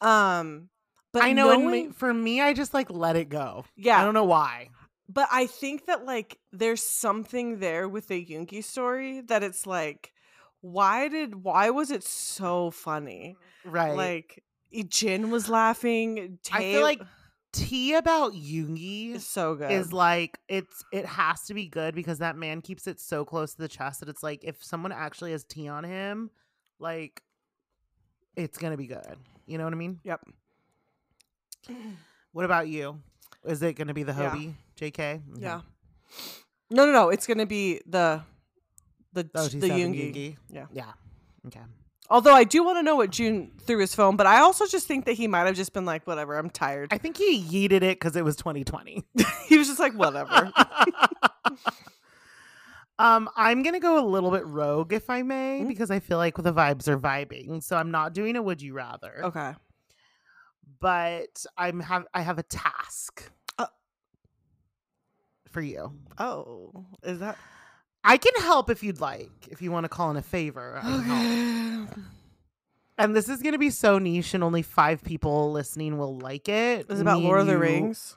Um, but I know. and knowing- me, for me, I just like let it go. yeah, I don't know why. But I think that like there's something there with the Yoongi story that it's like, why did why was it so funny? Right. Like Jin was laughing. I feel like tea about Yoongi is so good. is like it's it has to be good because that man keeps it so close to the chest that it's like if someone actually has tea on him, like it's gonna be good. You know what I mean? yep. What about you? Is it gonna be the Yeah. JK? Okay. Yeah. No, no, no. It's gonna be the the The the OT7 Yoongi. Yoongi. Yeah. Yeah. Okay. Although I do want to know what June threw his phone, but I also just think that he might have just been like, whatever, I'm tired. I think he yeeted it because it was 2020. <laughs> he was just like, whatever. <laughs> <laughs> um, I'm gonna go a little bit rogue if I may, Mm. because I feel like the vibes are vibing. So I'm not doing a would you rather. okay. But I'm have I have a task. For you. Oh, is that I can help if you'd like. If you want to call in a favor. I can help. okay? And this is gonna be so niche and only five people listening will like it. Is it about Lord of the you- Rings?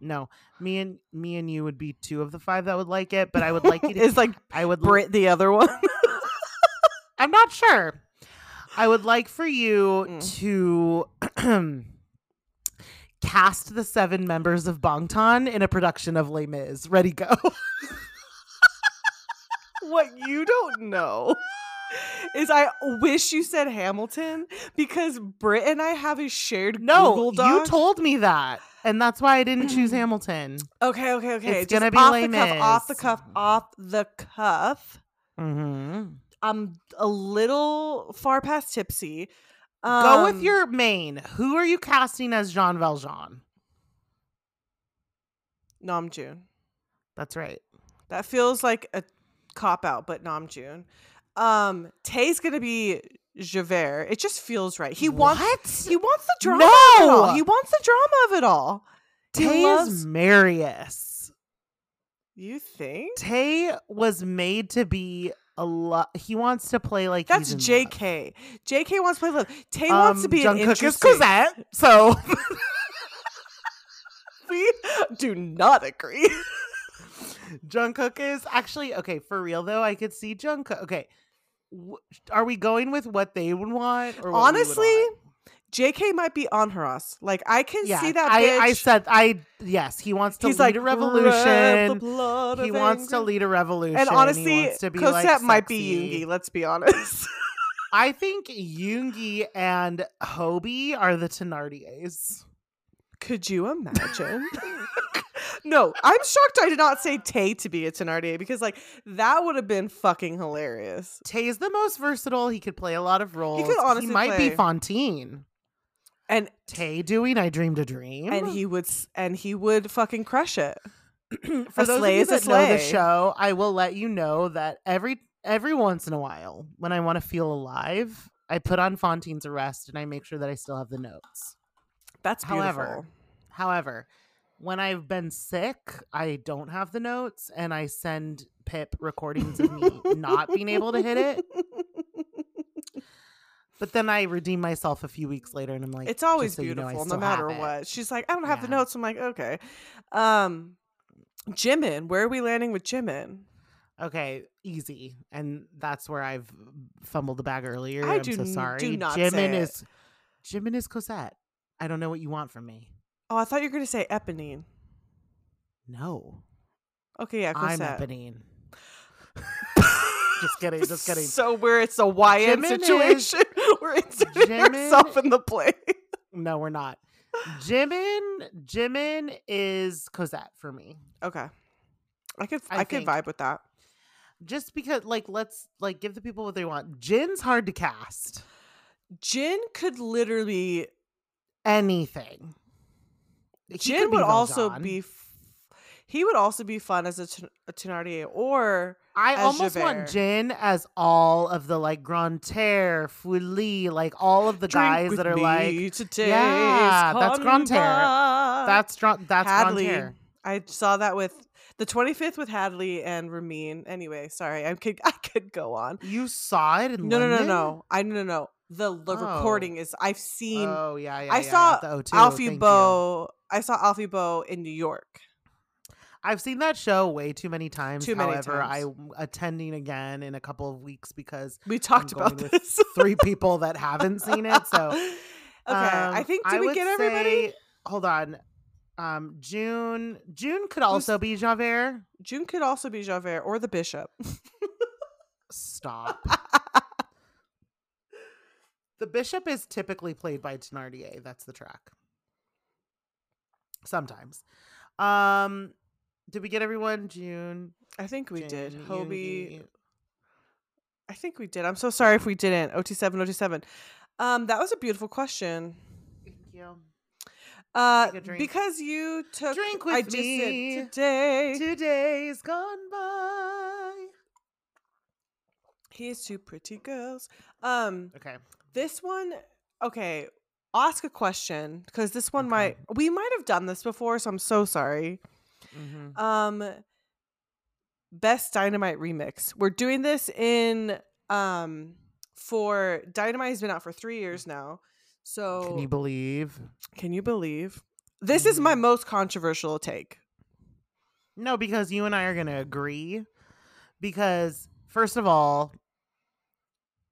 No. Me and me and you would be two of the five that would like it, but I would like you <laughs> to Is like I would Brit the other one? <laughs> I'm not sure. I would like for you Mm. to <clears throat> cast the seven members of Bangtan in a production of Les Mis. Ready, go. <laughs> what you don't know is I wish you said Hamilton because Brit and I have a shared No, Google Doc. you told me that, and that's why I didn't choose <clears throat> Hamilton. Okay, okay, okay. It's Just gonna be off Les the cuff, off the cuff, off the cuff. Mm-hmm. I'm a little far past tipsy. Go with Um, your main. Who are you casting as Jean Valjean? Namjoon. That's right. That feels like a cop out, but Namjoon. Um, Tay's gonna be Javert. It just feels right. He wants he wants the drama. Of it all. No! He wants the drama of it all. Tay is Marius. You think? Tay was made to be a lot. He wants to play like That's in love. JK. JK wants to play love. Tay wants to Um, be an Jungkook is interesting. Cosette, so <laughs> We do not agree. Jungkook is actually okay for real though. I could see Jungkook. Okay, w- are we going with what they would want? We would Honestly, want? JK might be on her ass. Like I can yeah, see that. I. I said I yes. He wants to He's lead like a "Red the revolution. He wants to lead a revolution. And honestly, wants to be, Cosette like, might be. Yoongi. Let's be honest. <laughs> I think Yoongi and Hobi are the Thenardiers. Could you imagine? <laughs> no, I'm shocked I did not say Tay to be a Thenardier because like that would have been fucking hilarious. Tay is the most versatile. He could play a lot of roles. He could honestly he might play- be Fantine. And Tay doing I Dreamed a Dream. and he would and he would fucking crush it. <clears throat> For a those slay of you that know the show, I will let you know that every every once in a while, when I want to feel alive, I put on Fantine's Arrest and I make sure that I still have the notes. That's beautiful. However, however, when I've been sick, I don't have the notes, and I send Pip recordings of me not being able to hit it. <laughs> But then I redeem myself a few weeks later, and I'm like, it's always so you know, beautiful, no matter have it." what. She's like, I don't have the notes. I'm like, okay. Um, Jimin, where are we landing with Jimin? Okay, easy, and that's where I've fumbled the bag earlier. I I'm do so sorry. do not Jimin is Jimin is Cosette. I don't know what you want from me. Oh, I thought you were gonna say Eponine. No, Okay, yeah, I'm Eponine. <laughs> just kidding, just kidding. So where it's a YN Jimin is- situation, we're inserting Jimin- ourselves in the play. No, we're not. Jimin, Jimin is Cosette for me. Okay, I could I I, could vibe with that. Just because, like, let's like give the people what they want. Jin's hard to cast. Jin could literally. Anything. He Jin could would also be. He would also be fun as a, Ten- Thenardier or I almost want Javert. Jin as all of the like Grand Terre, Feuilly, like all of the Drink guys that are like today, Yeah, that's Grantaire. That's that's Grantaire. I saw that with the 25th with Hadley and Ramin. Anyway, sorry, I could <laughs> I could go on. You saw it in No, no, no, no. I no no no. The the Oh. recording is I've seen Oh yeah, yeah. I yeah, saw at the O2, Alfie you. Bo. I saw Alfie Boe in New York. I've seen that show way too many times. Too many However, times. I'm attending again in a couple of weeks because We talked about this. three people that haven't <laughs> seen it. So okay, I um, think did we would get everybody? say- hold on. Um, June. June could also be Javert. June could also be Javert or the Bishop. Stop. <laughs> the bishop is typically played by Thenardier. That's the track. Sometimes. Um, did we get everyone? June. I think we did. Jin, Hobi. Yoongi. I think we did. I'm so sorry if we didn't. OT7, OT7. Um, that was a beautiful question. Thank you. Uh, because you took Drink I with just me. said today. Today's gone by. Here's two pretty girls. Um, Okay. this one, okay. Ask a question because this one Okay. might we might have done this before, so I'm so sorry. Mm-hmm. Um, best dynamite remix. We're doing this in um for dynamite has been out for three years now. So Can you believe? Can you believe? This is my Mhm. most controversial take. No, because you and I are going to agree. Because, first of all,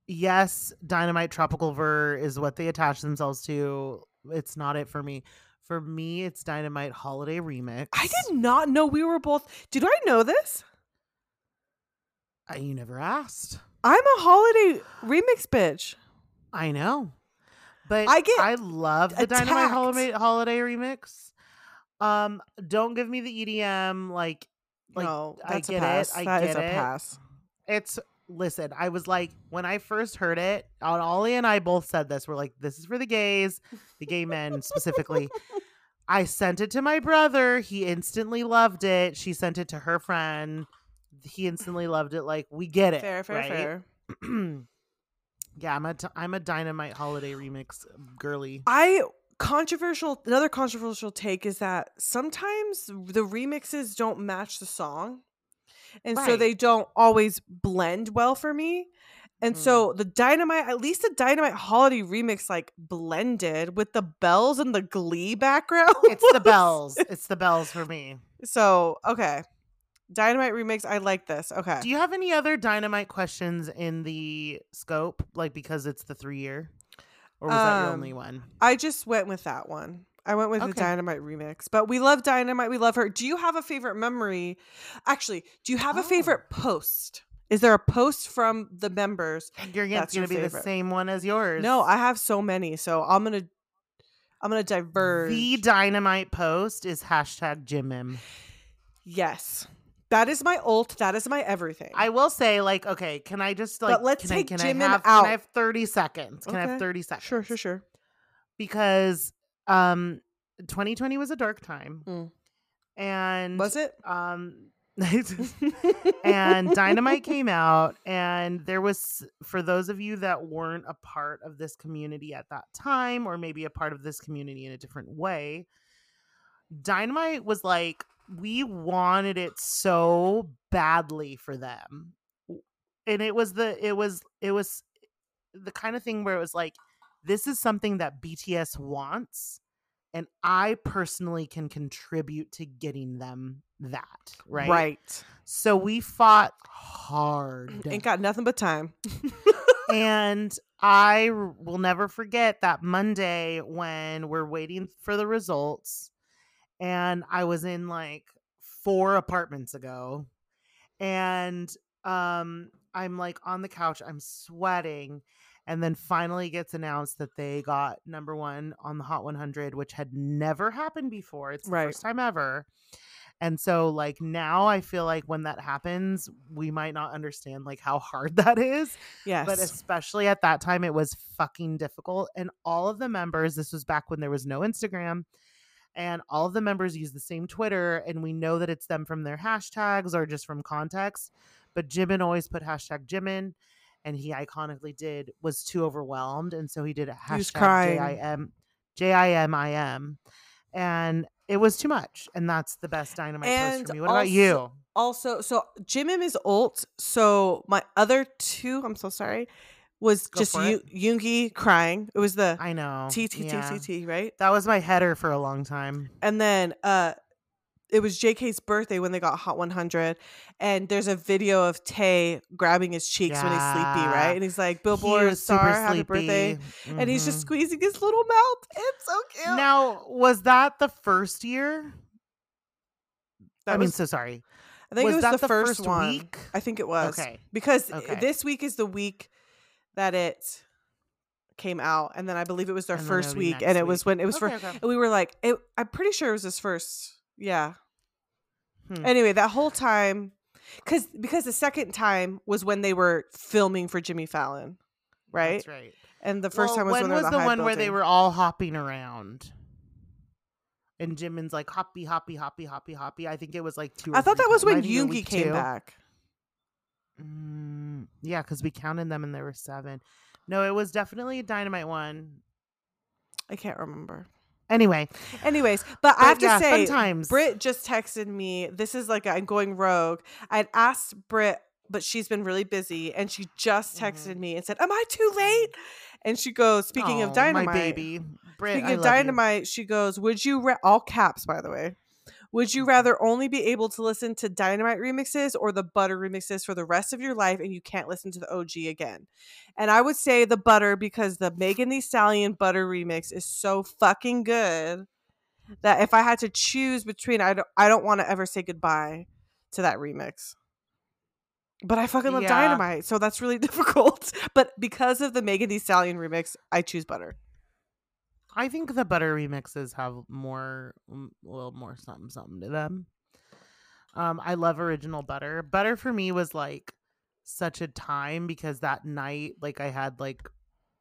yes, Dynamite Tropical Ver is what they attach themselves to. It's not it for me. For me, it's Dynamite Holiday Remix. I did not know we were both. Did I know this? Uh, You never asked. I'm a holiday remix bitch. I know. But I get I love the Dynamite. Holiday Holiday Remix. Um, don't give me the EDM like like no, I that's get a it, pass. I That is get a it. pass. it's listen i was like when i first heard it ollie and i both said this we're like this is for the gays the gay men specifically i sent it to my brother he instantly loved it she sent it to her friend he instantly loved it like we get it Fair, fair, right? fair. <clears throat> yeah i'm a t- i'm a dynamite holiday remix girly I controversial. Another controversial take is that sometimes the remixes don't match the song, and so they don't always blend well for me. And Mhm. so the dynamite, at least the dynamite holiday remix, like blended with the bells and the glee background. <laughs> it's the bells it's the bells for me So okay, dynamite remix. I like this. Okay, do you have any other dynamite questions in the scope like because it's the three year or was that your only Um, one I just went with that one. I went with the dynamite remix. But we love dynamite. We love her. Do you have a favorite memory? Actually, do you have a Oh. favorite post? Is there a post from the members? You're it's gonna your be the same one as yours. No, I have so many. So I'm gonna, I'm gonna diverge. the dynamite post is hashtag Jimim. yes, that is my ult. That is my everything. I will say, like, okay, can I just like, But let's can take I, can Jimin I have, out. Can I have thirty seconds? Can I have thirty seconds? sure, sure, sure. Because, um, 2020 was a dark time, Mm. and Was it? um. <laughs> <laughs> and Dynamite came out, and there was, for those of you that weren't a part of this community at that time, or maybe a part of this community in a different way, Dynamite was like, we wanted it so badly for them. And it was the, it was, it was the kind of thing where it was like, this is something that BTS wants. And I personally can contribute to getting them that. Right. Right. So we fought hard. Ain't got nothing but time. <laughs> and I will never forget that Monday when we're waiting for the results. And I was in like four apartments ago. And um I'm like on the couch, I'm sweating. And then finally gets announced that they got number one on the Hot 100, which had never happened before. It's the Right. first time ever. And so like now I feel like when that happens, we might not understand like how hard <laughs> that is. Yes. But especially at that time, it was fucking difficult. And all of the members, this was back when there was no Instagram, and all of the members use the same Twitter, and we know that it's them from their hashtags or just from context. But Jimin always put hashtag Jimin, and he iconically did was too overwhelmed, and so he did a hashtag. J I M J I M I M, and it was too much. And that's the best dynamite post for me. What about you? Also, so Jimim is ult. So my other two, I'm so sorry, was Go just for Yu- Yoongi crying. It was the I know. T T T. T T, right? That was my header for a long time. And then uh it was JK's birthday when they got Hot 100, and there's a video of Tay grabbing his cheeks when he's sleepy, right? And he's like, He "Billboard was super star, happy birthday!" sleepy. And he's just Mhm. squeezing his little mouth. It's so cute. Now, was that the first year? that I mean, so sorry. I think was it was that the, the first, first one. week? I think it was Okay. because Okay. this week is the week that it came out, and then I believe it was their And first week, and it was when it was for. Okay, okay. And we were like, it, I'm pretty sure it was his first. Yeah. Hmm. Anyway, that whole time, because because the second time was when they were filming for Jimmy Fallon, right? That's right. And the first Well, time was when when, was the high one where they were all hopping around? And Jimin's like hoppy, hoppy, hoppy, hoppy, hoppy. I think it was like two. I thought that was times. When Yoongi came two. back. Mm, yeah, because we counted them and there were seven. No, it was definitely a dynamite one. I can't remember. Anyway, Anyways, but, I have to yeah, fun say, times. Britt just texted me. This is like I'm going rogue. I'd asked Brit, but she's been really busy, and she just texted Mhm. me and said, "Am I too late?" And she goes, "Speaking Aw, of dynamite, my baby, Britt, Speaking I of love you. dynamite, she goes, "Would you ra- all caps by the way? Would you rather only be able to listen to dynamite remixes or the butter remixes for the rest of your life, and you can't listen to the OG again?" And I would say the butter because the Megan Thee Stallion butter remix is so fucking good that if I had to choose between, I don't, I don't want to ever say goodbye to that remix. But I fucking love Yeah. dynamite, so that's really <laughs> difficult. But because of the Megan Thee Stallion remix, I choose butter. I think the butter remixes have more, mm, a little more something, something to them. Um, I love original butter. Butter for me was like such a time because that night, like I had like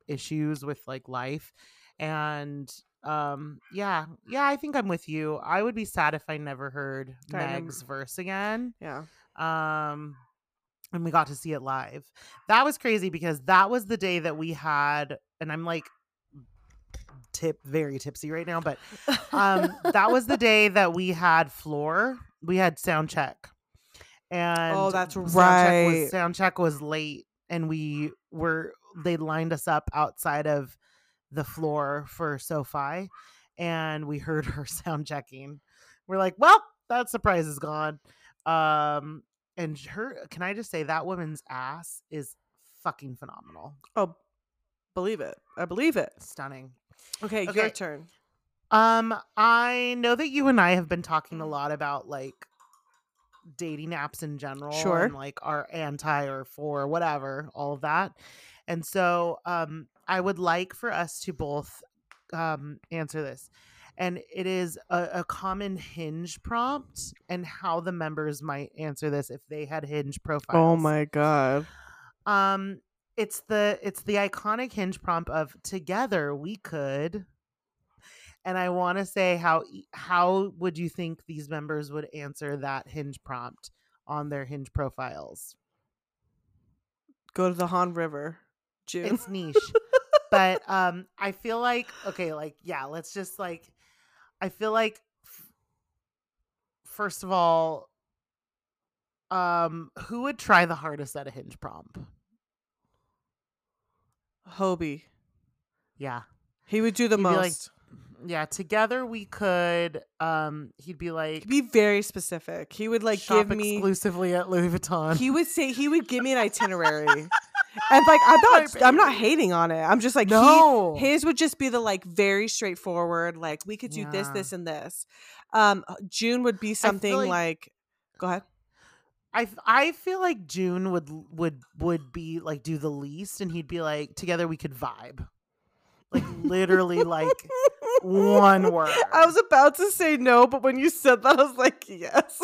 issues with like life, and um, yeah, yeah, I think I'm with you. I would be sad if I never heard Dynam- Meg's verse again. Yeah. um and we got to see it live that was crazy because that was the day that we had and i'm like tip very tipsy right now but um that was the day that we had floor we had sound check and Oh, that's sound check right. was, sound check was late and we were they lined us up outside of the floor for sofi and we heard her <laughs> sound checking we're like well that surprise is gone um and her can i just say that woman's ass is fucking phenomenal Oh, believe it. I believe it. stunning Okay, your turn. um i know that you and i have been talking a lot about like dating apps in general Sure. and like our anti or for whatever all of that and so um i would like for us to both um answer this and it is a, a common hinge prompt and how the members might answer this if they had hinge profiles Oh my god. um it's the it's the iconic hinge prompt of together we could and i want to say how how would you think these members would answer that hinge prompt on their hinge profiles Go to the Han River. June. it's <laughs> niche but um i feel like okay like yeah let's just like i feel like f- first of all um who would try the hardest at a hinge prompt Hobi. yeah He would do the He'd be like, most. yeah together we could um he'd be like He'd be very specific. He would like give me exclusively at louis vuitton he would say he would give me an <laughs> itinerary. and like I'm not I'm not hating on it. I'm just like he- no his would just be the like very straightforward, like we could do this, this, and this. Um June would be something like- like, go ahead. I, I feel like june would would would be like do the least and he'd be like together we could vibe like literally like one <laughs> word I was about to say no, but when you said that, I was like, yes.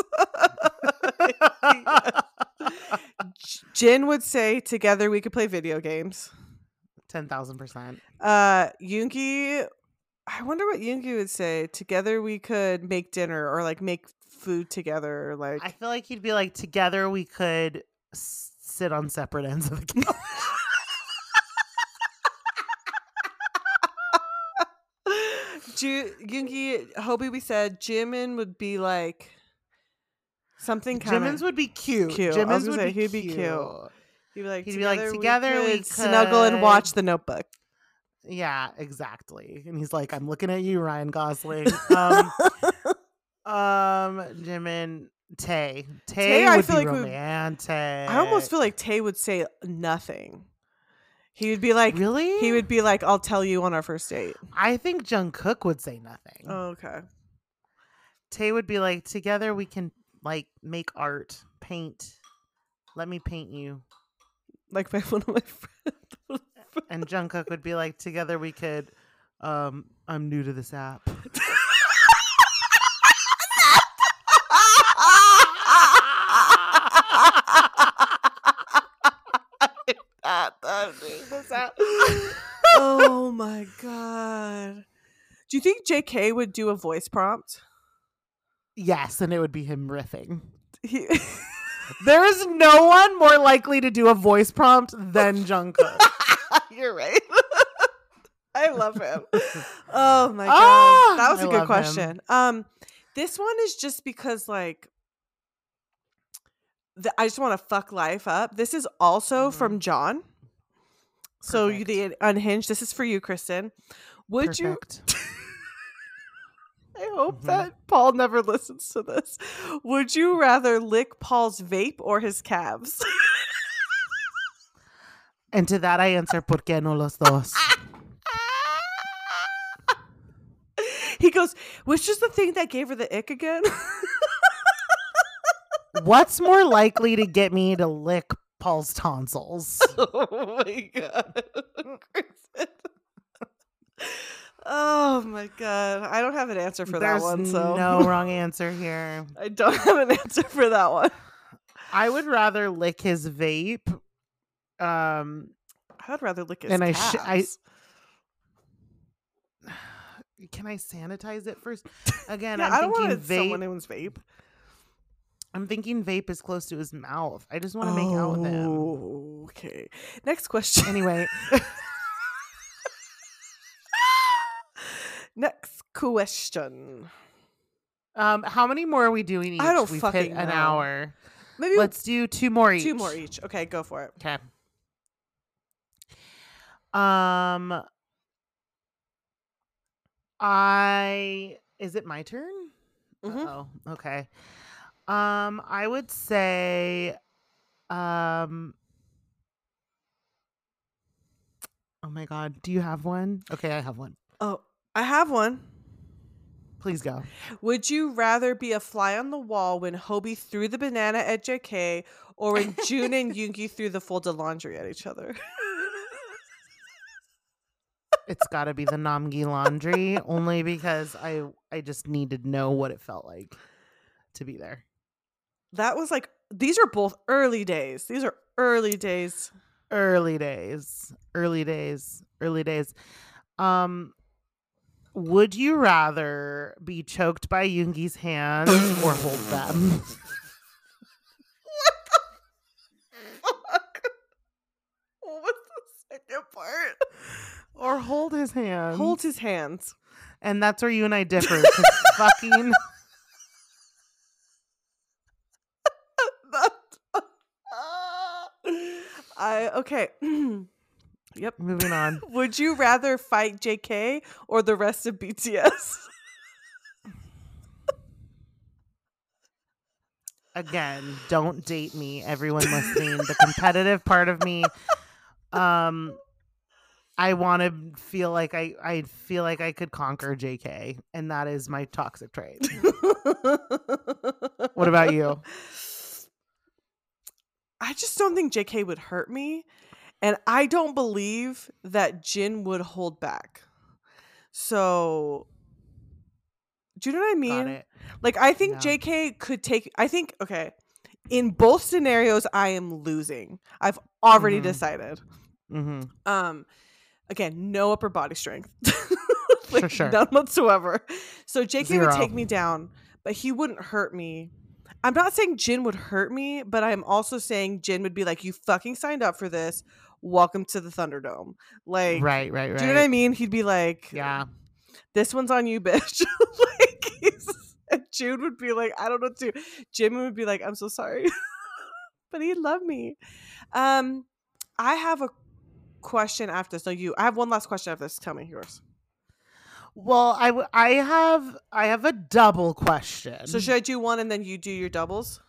<laughs> J- Jin would say, together we could play video games. 10,000% Uh, Yoongi I wonder what Yoongi would say. Together we could make dinner or like make food together. Like I feel like he'd be like, together we could s- sit on separate ends of the couch. <laughs> Ju- Yoongi, Hobi, we said Jimin would be like something kind Jimin's would be cute. cute. Jimin's would say be he'd be cute. cute. He'd be like, He'd be like, "Together "Together we could snuggle and watch The Notebook. Yeah, exactly. And he's like, I'm looking at you, Ryan Gosling. <laughs> Um, um, Jimin, Tay. Tay, Tay, I feel be like would- romantic. I almost feel like Tay would say nothing. He would be like, really. he would be like, "I'll tell you on our first date." I think Jungkook would say nothing. Oh, okay. Tay would be like, together we can like make art, paint. Let me paint you. Like my <laughs> one of my friends. And Jungkook would be like, together we could. Um, I'm new to this app. <laughs> <laughs> <laughs> oh my god. Do you think JK would do a voice prompt? yes, and it would be him riffing. He- <laughs> There is no one more likely to do a voice prompt than Jungkook. You're right. I love him. Oh my god. Ah, that was I a love good him. question. Um this one is just because like the, I just want to fuck life up. This is also Mhm. from John. So you Perfect. the unhinged. This is for you, Kristen. Would you <laughs> I hope Mhm. that Paul never listens to this. Would you rather lick Paul's vape or his calves? And to that I answer, ¿por qué no los dos? <laughs> he goes, which is the thing that gave her the ick again? <laughs> What's more likely to get me to lick Paul's tonsils? <laughs> oh my god. <laughs> Oh my god. I don't have an answer for There's that one, so no wrong answer here. <laughs> I don't have an answer for that one. I would rather lick his vape. Um, I'd rather lick his And I sh- I- <sighs> can I sanitize it first? Again, yeah, I'm I don't want to vape. someone's vape. I'm thinking vape is close to his mouth. I just want to make out with him. Oh, Okay. Next question. Anyway, <laughs> Next question. um, how many more are we doing each? I don't We've fucking hit an know. hour. Maybe Let's do two more each. two more each. Okay, go for it. Okay. Um, I is it my turn? Mhm. Oh, okay. Um, I would say, um, oh my god, do you have one? Okay, I have one. Oh, I have one. Please go. Would you rather be a fly on the wall when Hobi threw the banana at JK or when Joon and Yoongi threw the folded laundry at each other? It's got to be the Namgi laundry, only because I I just need to know what it felt like to be there. That was like these are both early days. These are early days. early days early days early days um would you rather be choked by Yoongi's hands or hold them <laughs> Fuck. What was the second part? or hold his hands Hold his hands. and that's where you and I differ. <laughs> fucking I okay. <clears throat> yep. moving on <laughs> Would you rather fight JK or the rest of BTS? <laughs> again don't date me everyone listening the competitive part of me um I want to feel like I I feel like I could conquer JK and that is my toxic trait. <laughs> What about you? I just don't think JK would hurt me. And I don't believe that Jin would hold back. So, do you know what I mean? Like, I think No. JK could take, I think, okay, in both scenarios, I am losing. I've already Mhm. decided. Mm-hmm. Um, again, no upper body strength. <laughs> like, Sure, sure. None whatsoever. So JK would take me down, but he wouldn't hurt me. I'm not saying Jin would hurt me, but I'm also saying Jin would be like, "You fucking signed up for this. Welcome to the Thunderdome." Like, right, right, right. do you know what I mean? He'd be like, Yeah. this one's on you, bitch." <laughs> like, he's, <laughs> and Joon would be like, "I don't know what to." do." Jim would be like, "I'm so sorry," <laughs> but he'd love me. Um, I have a question after this. No, you. I have one last question after this. Tell me yours. Well, I w- I have I have a double question. So should I do one and then you do your doubles?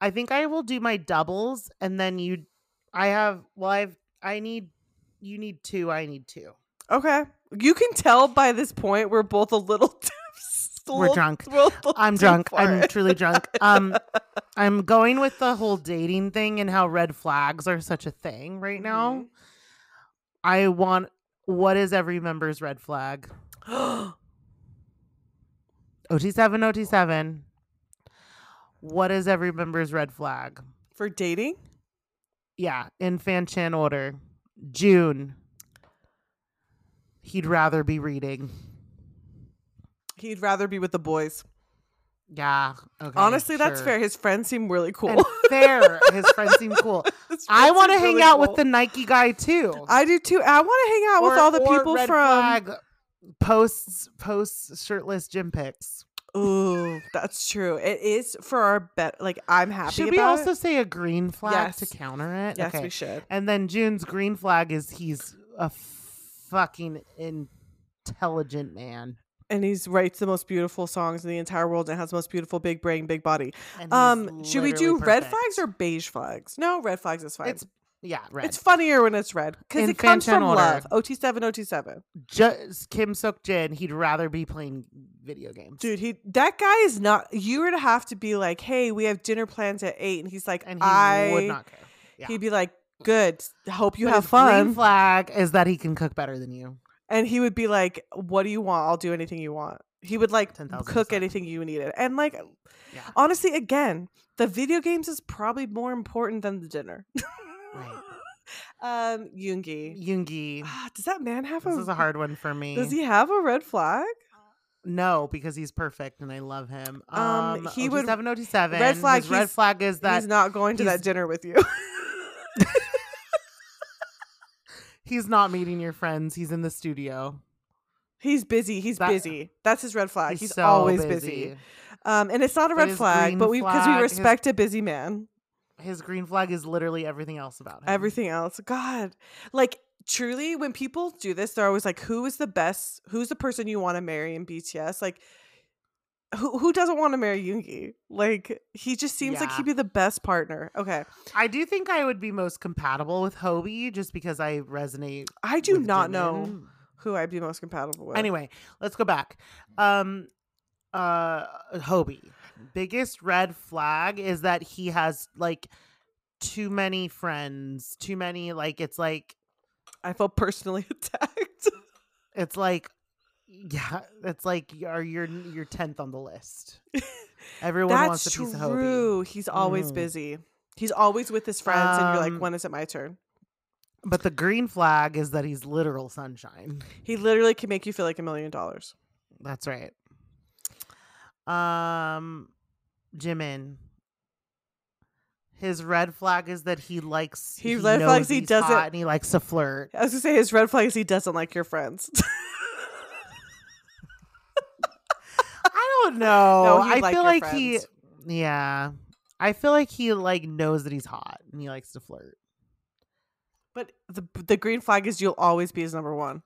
I think I will do my doubles and then you I have well I've I need you need two, I need two. Okay. You can tell by this point we're both a little. <laughs> a We're little- drunk. little I'm too drunk. I'm truly drunk. Um <laughs> I'm going with the whole dating thing and how red flags are such a thing right now. Mhm. I want what is every member's red flag? <gasps> OT7 OT7. What is every member's red flag? For dating, Yeah, in fanchant order. Joon. He'd rather be reading. he'd rather be with the boys. Yeah. Okay. Honestly, that's fair. His friends seem really cool. And fair. His friends seem cool. <laughs> His I want to hang really out cool. with the Nike guy too. I do too. I want to hang out with all the people red from. flag posts posts shirtless gym pics. Ooh, that's true. It is for our bet. Like I'm happy. Should we also it. say a green flag to counter it? Yes, okay. we should. And then Joon's green flag is he's a fucking intelligent man. And he's writes the most beautiful songs in the entire world and has the most beautiful big brain, big body. Um, should we do literally red flags or beige flags? No, red flags is fine. It's yeah, red. It's funnier when it's red because it comes from order. love. OT7, OT7. just Kim Seokjin, he'd rather be playing video games. Dude, he that guy is not. You were to have to be like, "Hey, we have dinner plans at 8. and he's like, and he "I." would not care. Yeah. He'd be like, "Good, hope you But have his Green fun." flag is that he can cook better than you. and he would be like, "What do you want? I'll do anything you want." He would like 10,000%. cook anything you needed, and like, Yeah. honestly, again, the video games is probably more important than the dinner. <laughs> Right. <laughs> um, Yoongi. Yoongi. Ah, Does that man have This a? is a hard one for me. Does he have a red flag? No, because he's perfect and I love him. Um, Um, he would- 707. red flag, His red he's- flag is that he's not going to that dinner with you. <laughs> he's not meeting your friends. He's in the studio. He's busy. He's That- busy. That's his red flag. He's, so always busy. Um, and it's not a But red his flag, green but we because we flag, his- respect a busy man. His green flag is literally everything else about him. Everything else, God, like truly, when people do this, they're always like, "Who is the best? Who's the person you want to marry in BTS?" Like, who who doesn't want to marry Yoongi? Like, he just seems like he'd be the best partner. Okay, I do think I would be most compatible with Hobi just because I resonate. I do not know who I'd be most compatible with. Anyway, let's go back. Um, uh, Hobi. Biggest red flag is that he has like too many friends. Too many. Like it's like I felt personally <laughs> attacked. it's like yeah. It's like you're you're you're tenth on the list. Everyone wants That's a piece of Hobi. He's always Mhm. busy. He's always with his friends, and you're Um, like, "When is it my turn?" But the green flag is that he's literal sunshine. He literally can make you feel like a million dollars. That's right. Um, Jimin. His red flag is that he likes. He red knows flags he doesn't- and he likes to flirt. I was gonna say his red flag is he doesn't like your friends. <laughs> I don't know. No, I like feel like he. Yeah, I feel like he like knows that he's hot and he likes to flirt. but the the green flag is you'll always be his number one.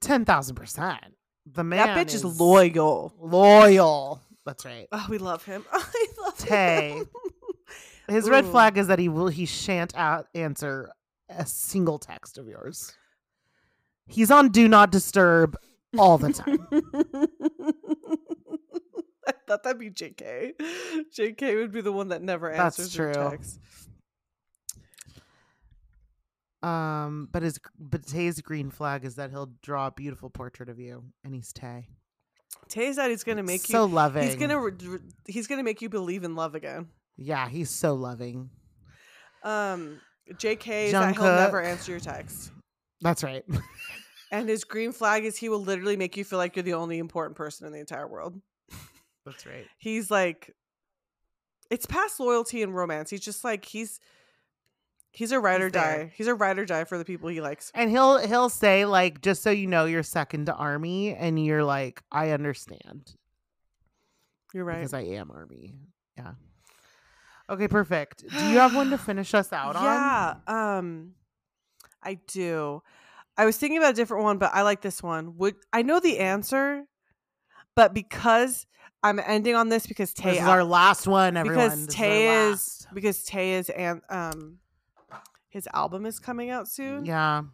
Ten thousand percent. The man. that bitch is loyal. Loyal. That's right. Oh, we love him. <laughs> I love Tae. him. His red flag is that he will he shan't out answer a single text of yours. He's on do not disturb all the time. <laughs> I thought that'd be JK. JK would be the one that never That's answers your true. text. um, but his but Tae's green flag is that he'll draw a beautiful portrait of you, and he's Tae. Tae said he's gonna make so you. loving. He's gonna. He's gonna make you believe in love again. yeah, he's so loving. Um, JK is that he'll never answer your text. That's right. <laughs> And his green flag is he will literally make you feel like you're the only important person in the entire world. That's right. He's like it's past loyalty and romance. He's just like he's he's a ride He's or die. there. He's a ride or die for the people he likes. And he'll he'll say like, just so you know, you're second to army, and you're like, I understand You're right. because I am army. Yeah. Okay, perfect. Do you have one to <gasps> finish us out on? yeah, um I do. I was thinking about a different one, but I like this one. Would I know the answer, but because I'm ending on this because Tae This is our last one, everyone. because This Tae our is because Tae is and um his album is coming out soon. Yeah.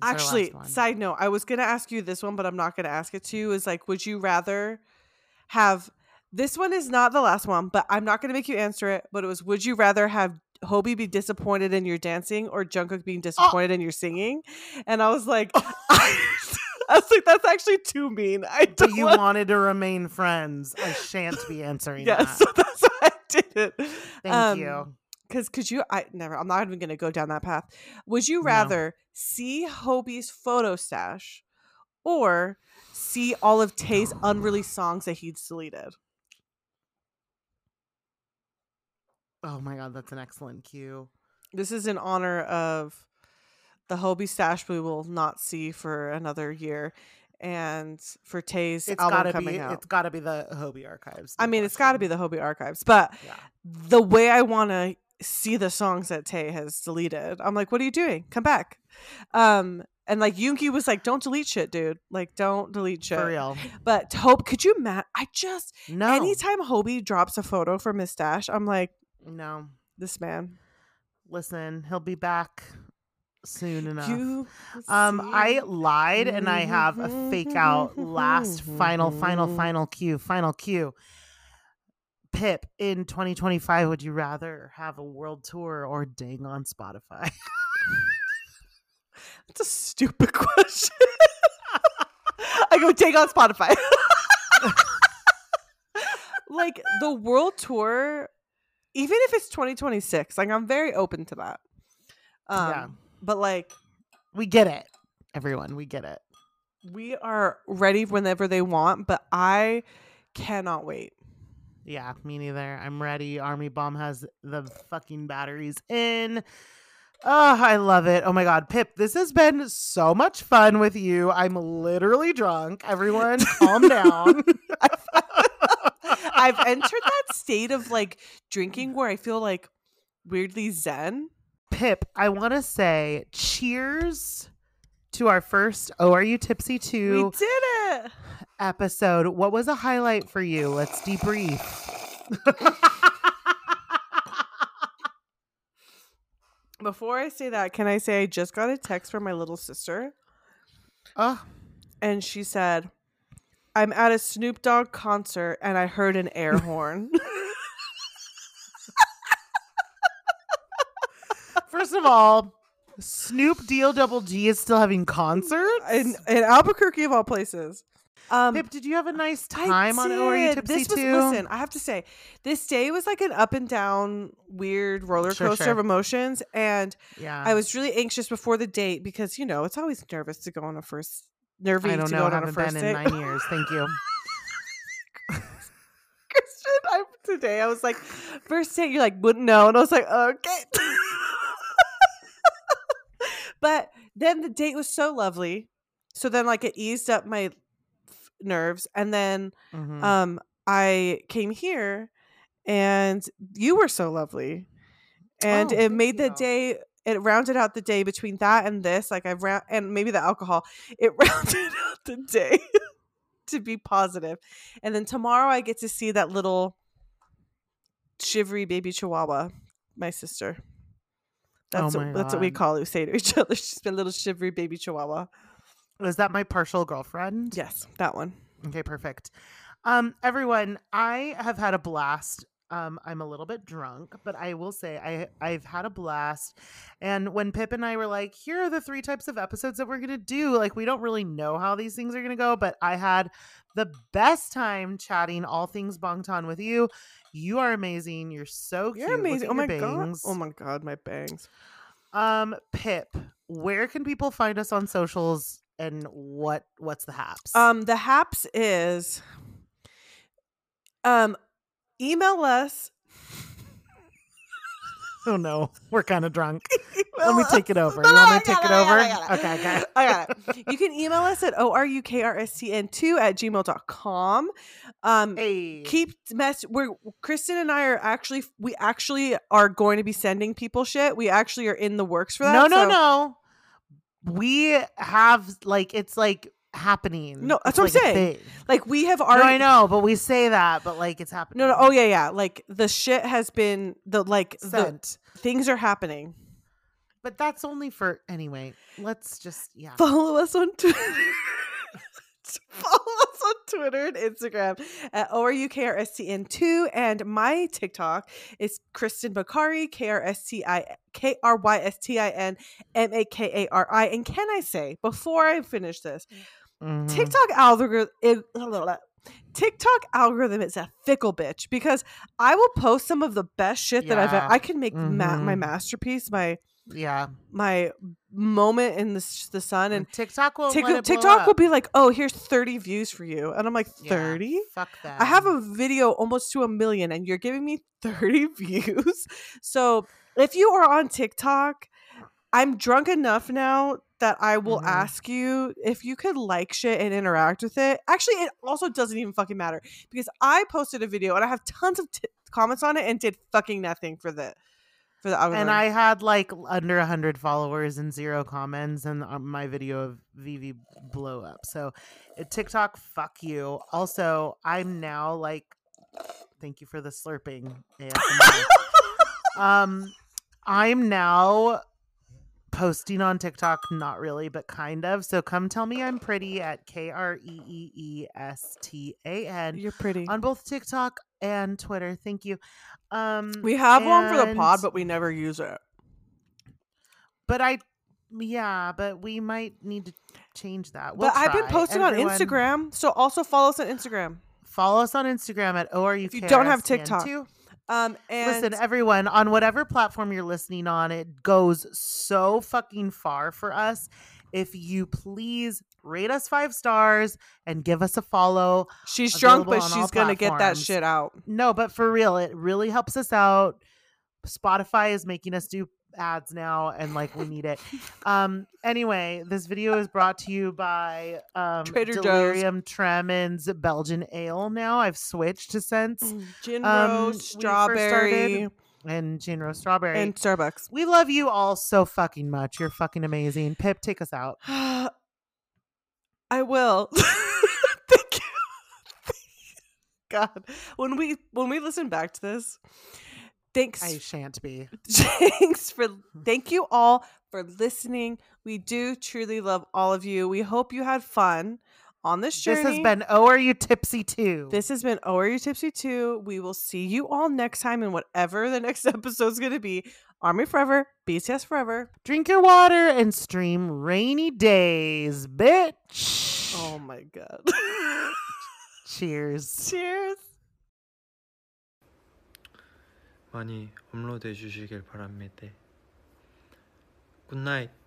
Actually, side note, I was gonna ask you this one, but I'm not gonna ask it to you. Is like, would you rather have this one is not the last one, but I'm not gonna make you answer it. But it was, would you rather have Hobi be disappointed in your dancing or Jungkook being disappointed in your singing? And I was like, <laughs> <laughs> I, was like, that's actually too mean. I but don't you want- wanted to remain friends. I shan't be <laughs> answering yeah, that. so that's why I did it. Thank um, you. Because could you? I never. I'm not even going to go down that path. Would you No. rather see Hobi's photo stash, or see all of Tae's unreleased songs that he's deleted? Oh my god, that's an excellent cue. This is in honor of the Hobi stash we will not see for another year, and for Tae's It's album gotta coming be. out. It's gotta be the Hobi archives. I no mean, it's got to be the Hobi archives, but Yeah. the way I want to see the songs that Tae has deleted, I'm like, what are you doing? Come back. Um, and like Yoongi was like, don't delete shit, dude. Like, don't delete shit. for real. But Hope, could you Matt? I just No. anytime Hobi drops a photo for stash, I'm like, No. this man. Listen, he'll be back soon enough. You Um, I lied and I have a fake out last final, final, final cue, final cue. Pip, in 2025, would you rather have a world tour or ding on Spotify? <laughs> That's a stupid <laughs> question. I go take on Spotify. <laughs> like the world tour, even if it's 2026, like I'm very open to that. Um, Yeah. But like we get it, everyone. We get it. we are ready whenever they want, but I cannot wait. Yeah, me neither. I'm ready. Army Bomb has the fucking batteries in. Oh, I love it. Oh my God. Pip, this has been so much fun with you. I'm literally drunk. Everyone, calm down. <laughs> <laughs> I've entered that state of like drinking where I feel like weirdly zen. Pip, I want to say cheers to our first Oh Are You Tipsy We did it. episode. What was a highlight for you? Let's debrief. <laughs> Before I say that, can I say I just got a text from my little sister oh, and she said, I'm at a Snoop Dogg concert and I heard an air horn. <laughs> first of all, Snoop Deal Double G is still having concerts. in, in Albuquerque, of all places. Um, Pip, did you have a nice time on Are You. Tipsy this was, too? Listen, I have to say, this day was like an up and down, weird roller coaster sure. of emotions. And yeah, I was really anxious before the date because, you know, it's always nervous to go on a first, nervy I don't to know. go on a haven't first been date. in nine years. Thank you. <laughs> Christian, I, today I was like, first date, you're like, wouldn't know. And I was like, okay. But then the date was so lovely. So then, like, it eased up my f- nerves. And then Mhm. um, I came here and you were so lovely. And Oh, it made the you. day, it rounded out the day between that and this. Like, I've round, and maybe the alcohol, it <laughs> rounded out the day to be positive. And then tomorrow I get to see that little shivery baby chihuahua, my sister. That's, Oh what, that's what we call it. We say to each <laughs> other. She's been a little shivery baby chihuahua. Was that my partial girlfriend? Yes, that one. Okay, perfect. Um, everyone, I have had a blast. Um, I'm a little bit drunk, but I will say I I've had a blast. And when Pip and I were like, here are the three types of episodes that we're gonna do, like we don't really know how these things are gonna go, but I had the best time chatting all things Bangtan with you. You are amazing. You're so cute. You're amazing. Oh my your god. Oh my god, my bangs. Um, Pip, where can people find us on socials and what what's the haps? Um, the haps is um email us. <laughs> oh no, we're kind of drunk. <laughs> Let me take it over. You want me to take it over? got I got Okay, okay. <laughs> I got it. You can email us at orukRSTN2 at gmail.com. Um, Hey. keep mess we're kristen and i are actually we actually are going to be sending people shit we actually are in the works for that no, no, so- no. We have like it's like happening. No, that's It's what I'm like saying. like we have already. No, I know, but we say that, but like it's happening. no no oh yeah yeah like the shit has been the like the things are happening But that's only for anyway. Let's just yeah. follow us on twitter <laughs> follow us on twitter and instagram at orukRSTN2 and my tiktok is kristen makari k-r-s-t-i k-r-y-s-t-i-n m-a-k-a-r-i and can i say before i finish this mm. Mhm. TikTok algorithm <laughs> TikTok algorithm is a fickle bitch because I will post some of the best shit that I've Yeah. I can make ma- my Mhm. masterpiece my Yeah. my moment in the the sun and And TikTok will Tik- let it blow TikTok will be like, "Oh, here's 30 views for you." And I'm like, Yeah, "30?" Fuck that. I have a video almost to a million and you're giving me <laughs> 30 views. So, if you are on TikTok, I'm drunk enough now that I will Mhm. ask you if you could like shit and interact with it. Actually, it also doesn't even fucking matter because I posted a video and I have tons of t- comments on it and did fucking nothing for the for the algorithm. and I had like under a hundred followers and zero comments, and uh, my video of Vivi blow up. So, TikTok, fuck you. Also, I'm now like, thank you for the slurping. <laughs> Um, I'm now posting on TikTok, not really, but kind of. So come tell me I'm pretty at K R E E E S T A N You're pretty. on both TikTok and Twitter. Thank you. Um, we have one for the pod, but we never use it. but I, yeah, but we might need to change that. but I've been posting Everyone, on Instagram, so also follow us on Instagram. Follow us on Instagram at ORU. If you don't have TikTok. Um, and Listen, everyone, on whatever platform you're listening on, it goes so fucking far for us. If you please rate us five stars and give us a follow. she's drunk, but available on all she's gonna get that shit out. No, but for real, it really helps us out. Spotify is making us do ads now and like we need it. <laughs> Um anyway, this video is brought to you by um Trader Joe's. Delirium Tremens Belgian Ale now. I've switched to Sense Gin Um, rose, when we first strawberry, and Gin Rose Strawberry. and Starbucks. we love you all so fucking much. You're fucking amazing. Pip, take us out. <gasps> I will. <laughs> <laughs> Thank you. God, when we when we listen back to this, thanks I shan't be. <laughs> thanks for thank you all for listening. We do truly love all of you. We hope you had fun on this journey. This has been Oh Are You Tipsy Too? This has been Oh Are You Tipsy Too. We will see you all next time in whatever the next <laughs> episode's gonna be. Army Forever, BTS Forever. Drink your water and stream rainy days, bitch. Oh my god. <laughs> Cheers. Cheers. 많이 업로드해 주시길 바랍니다. 굿나잇.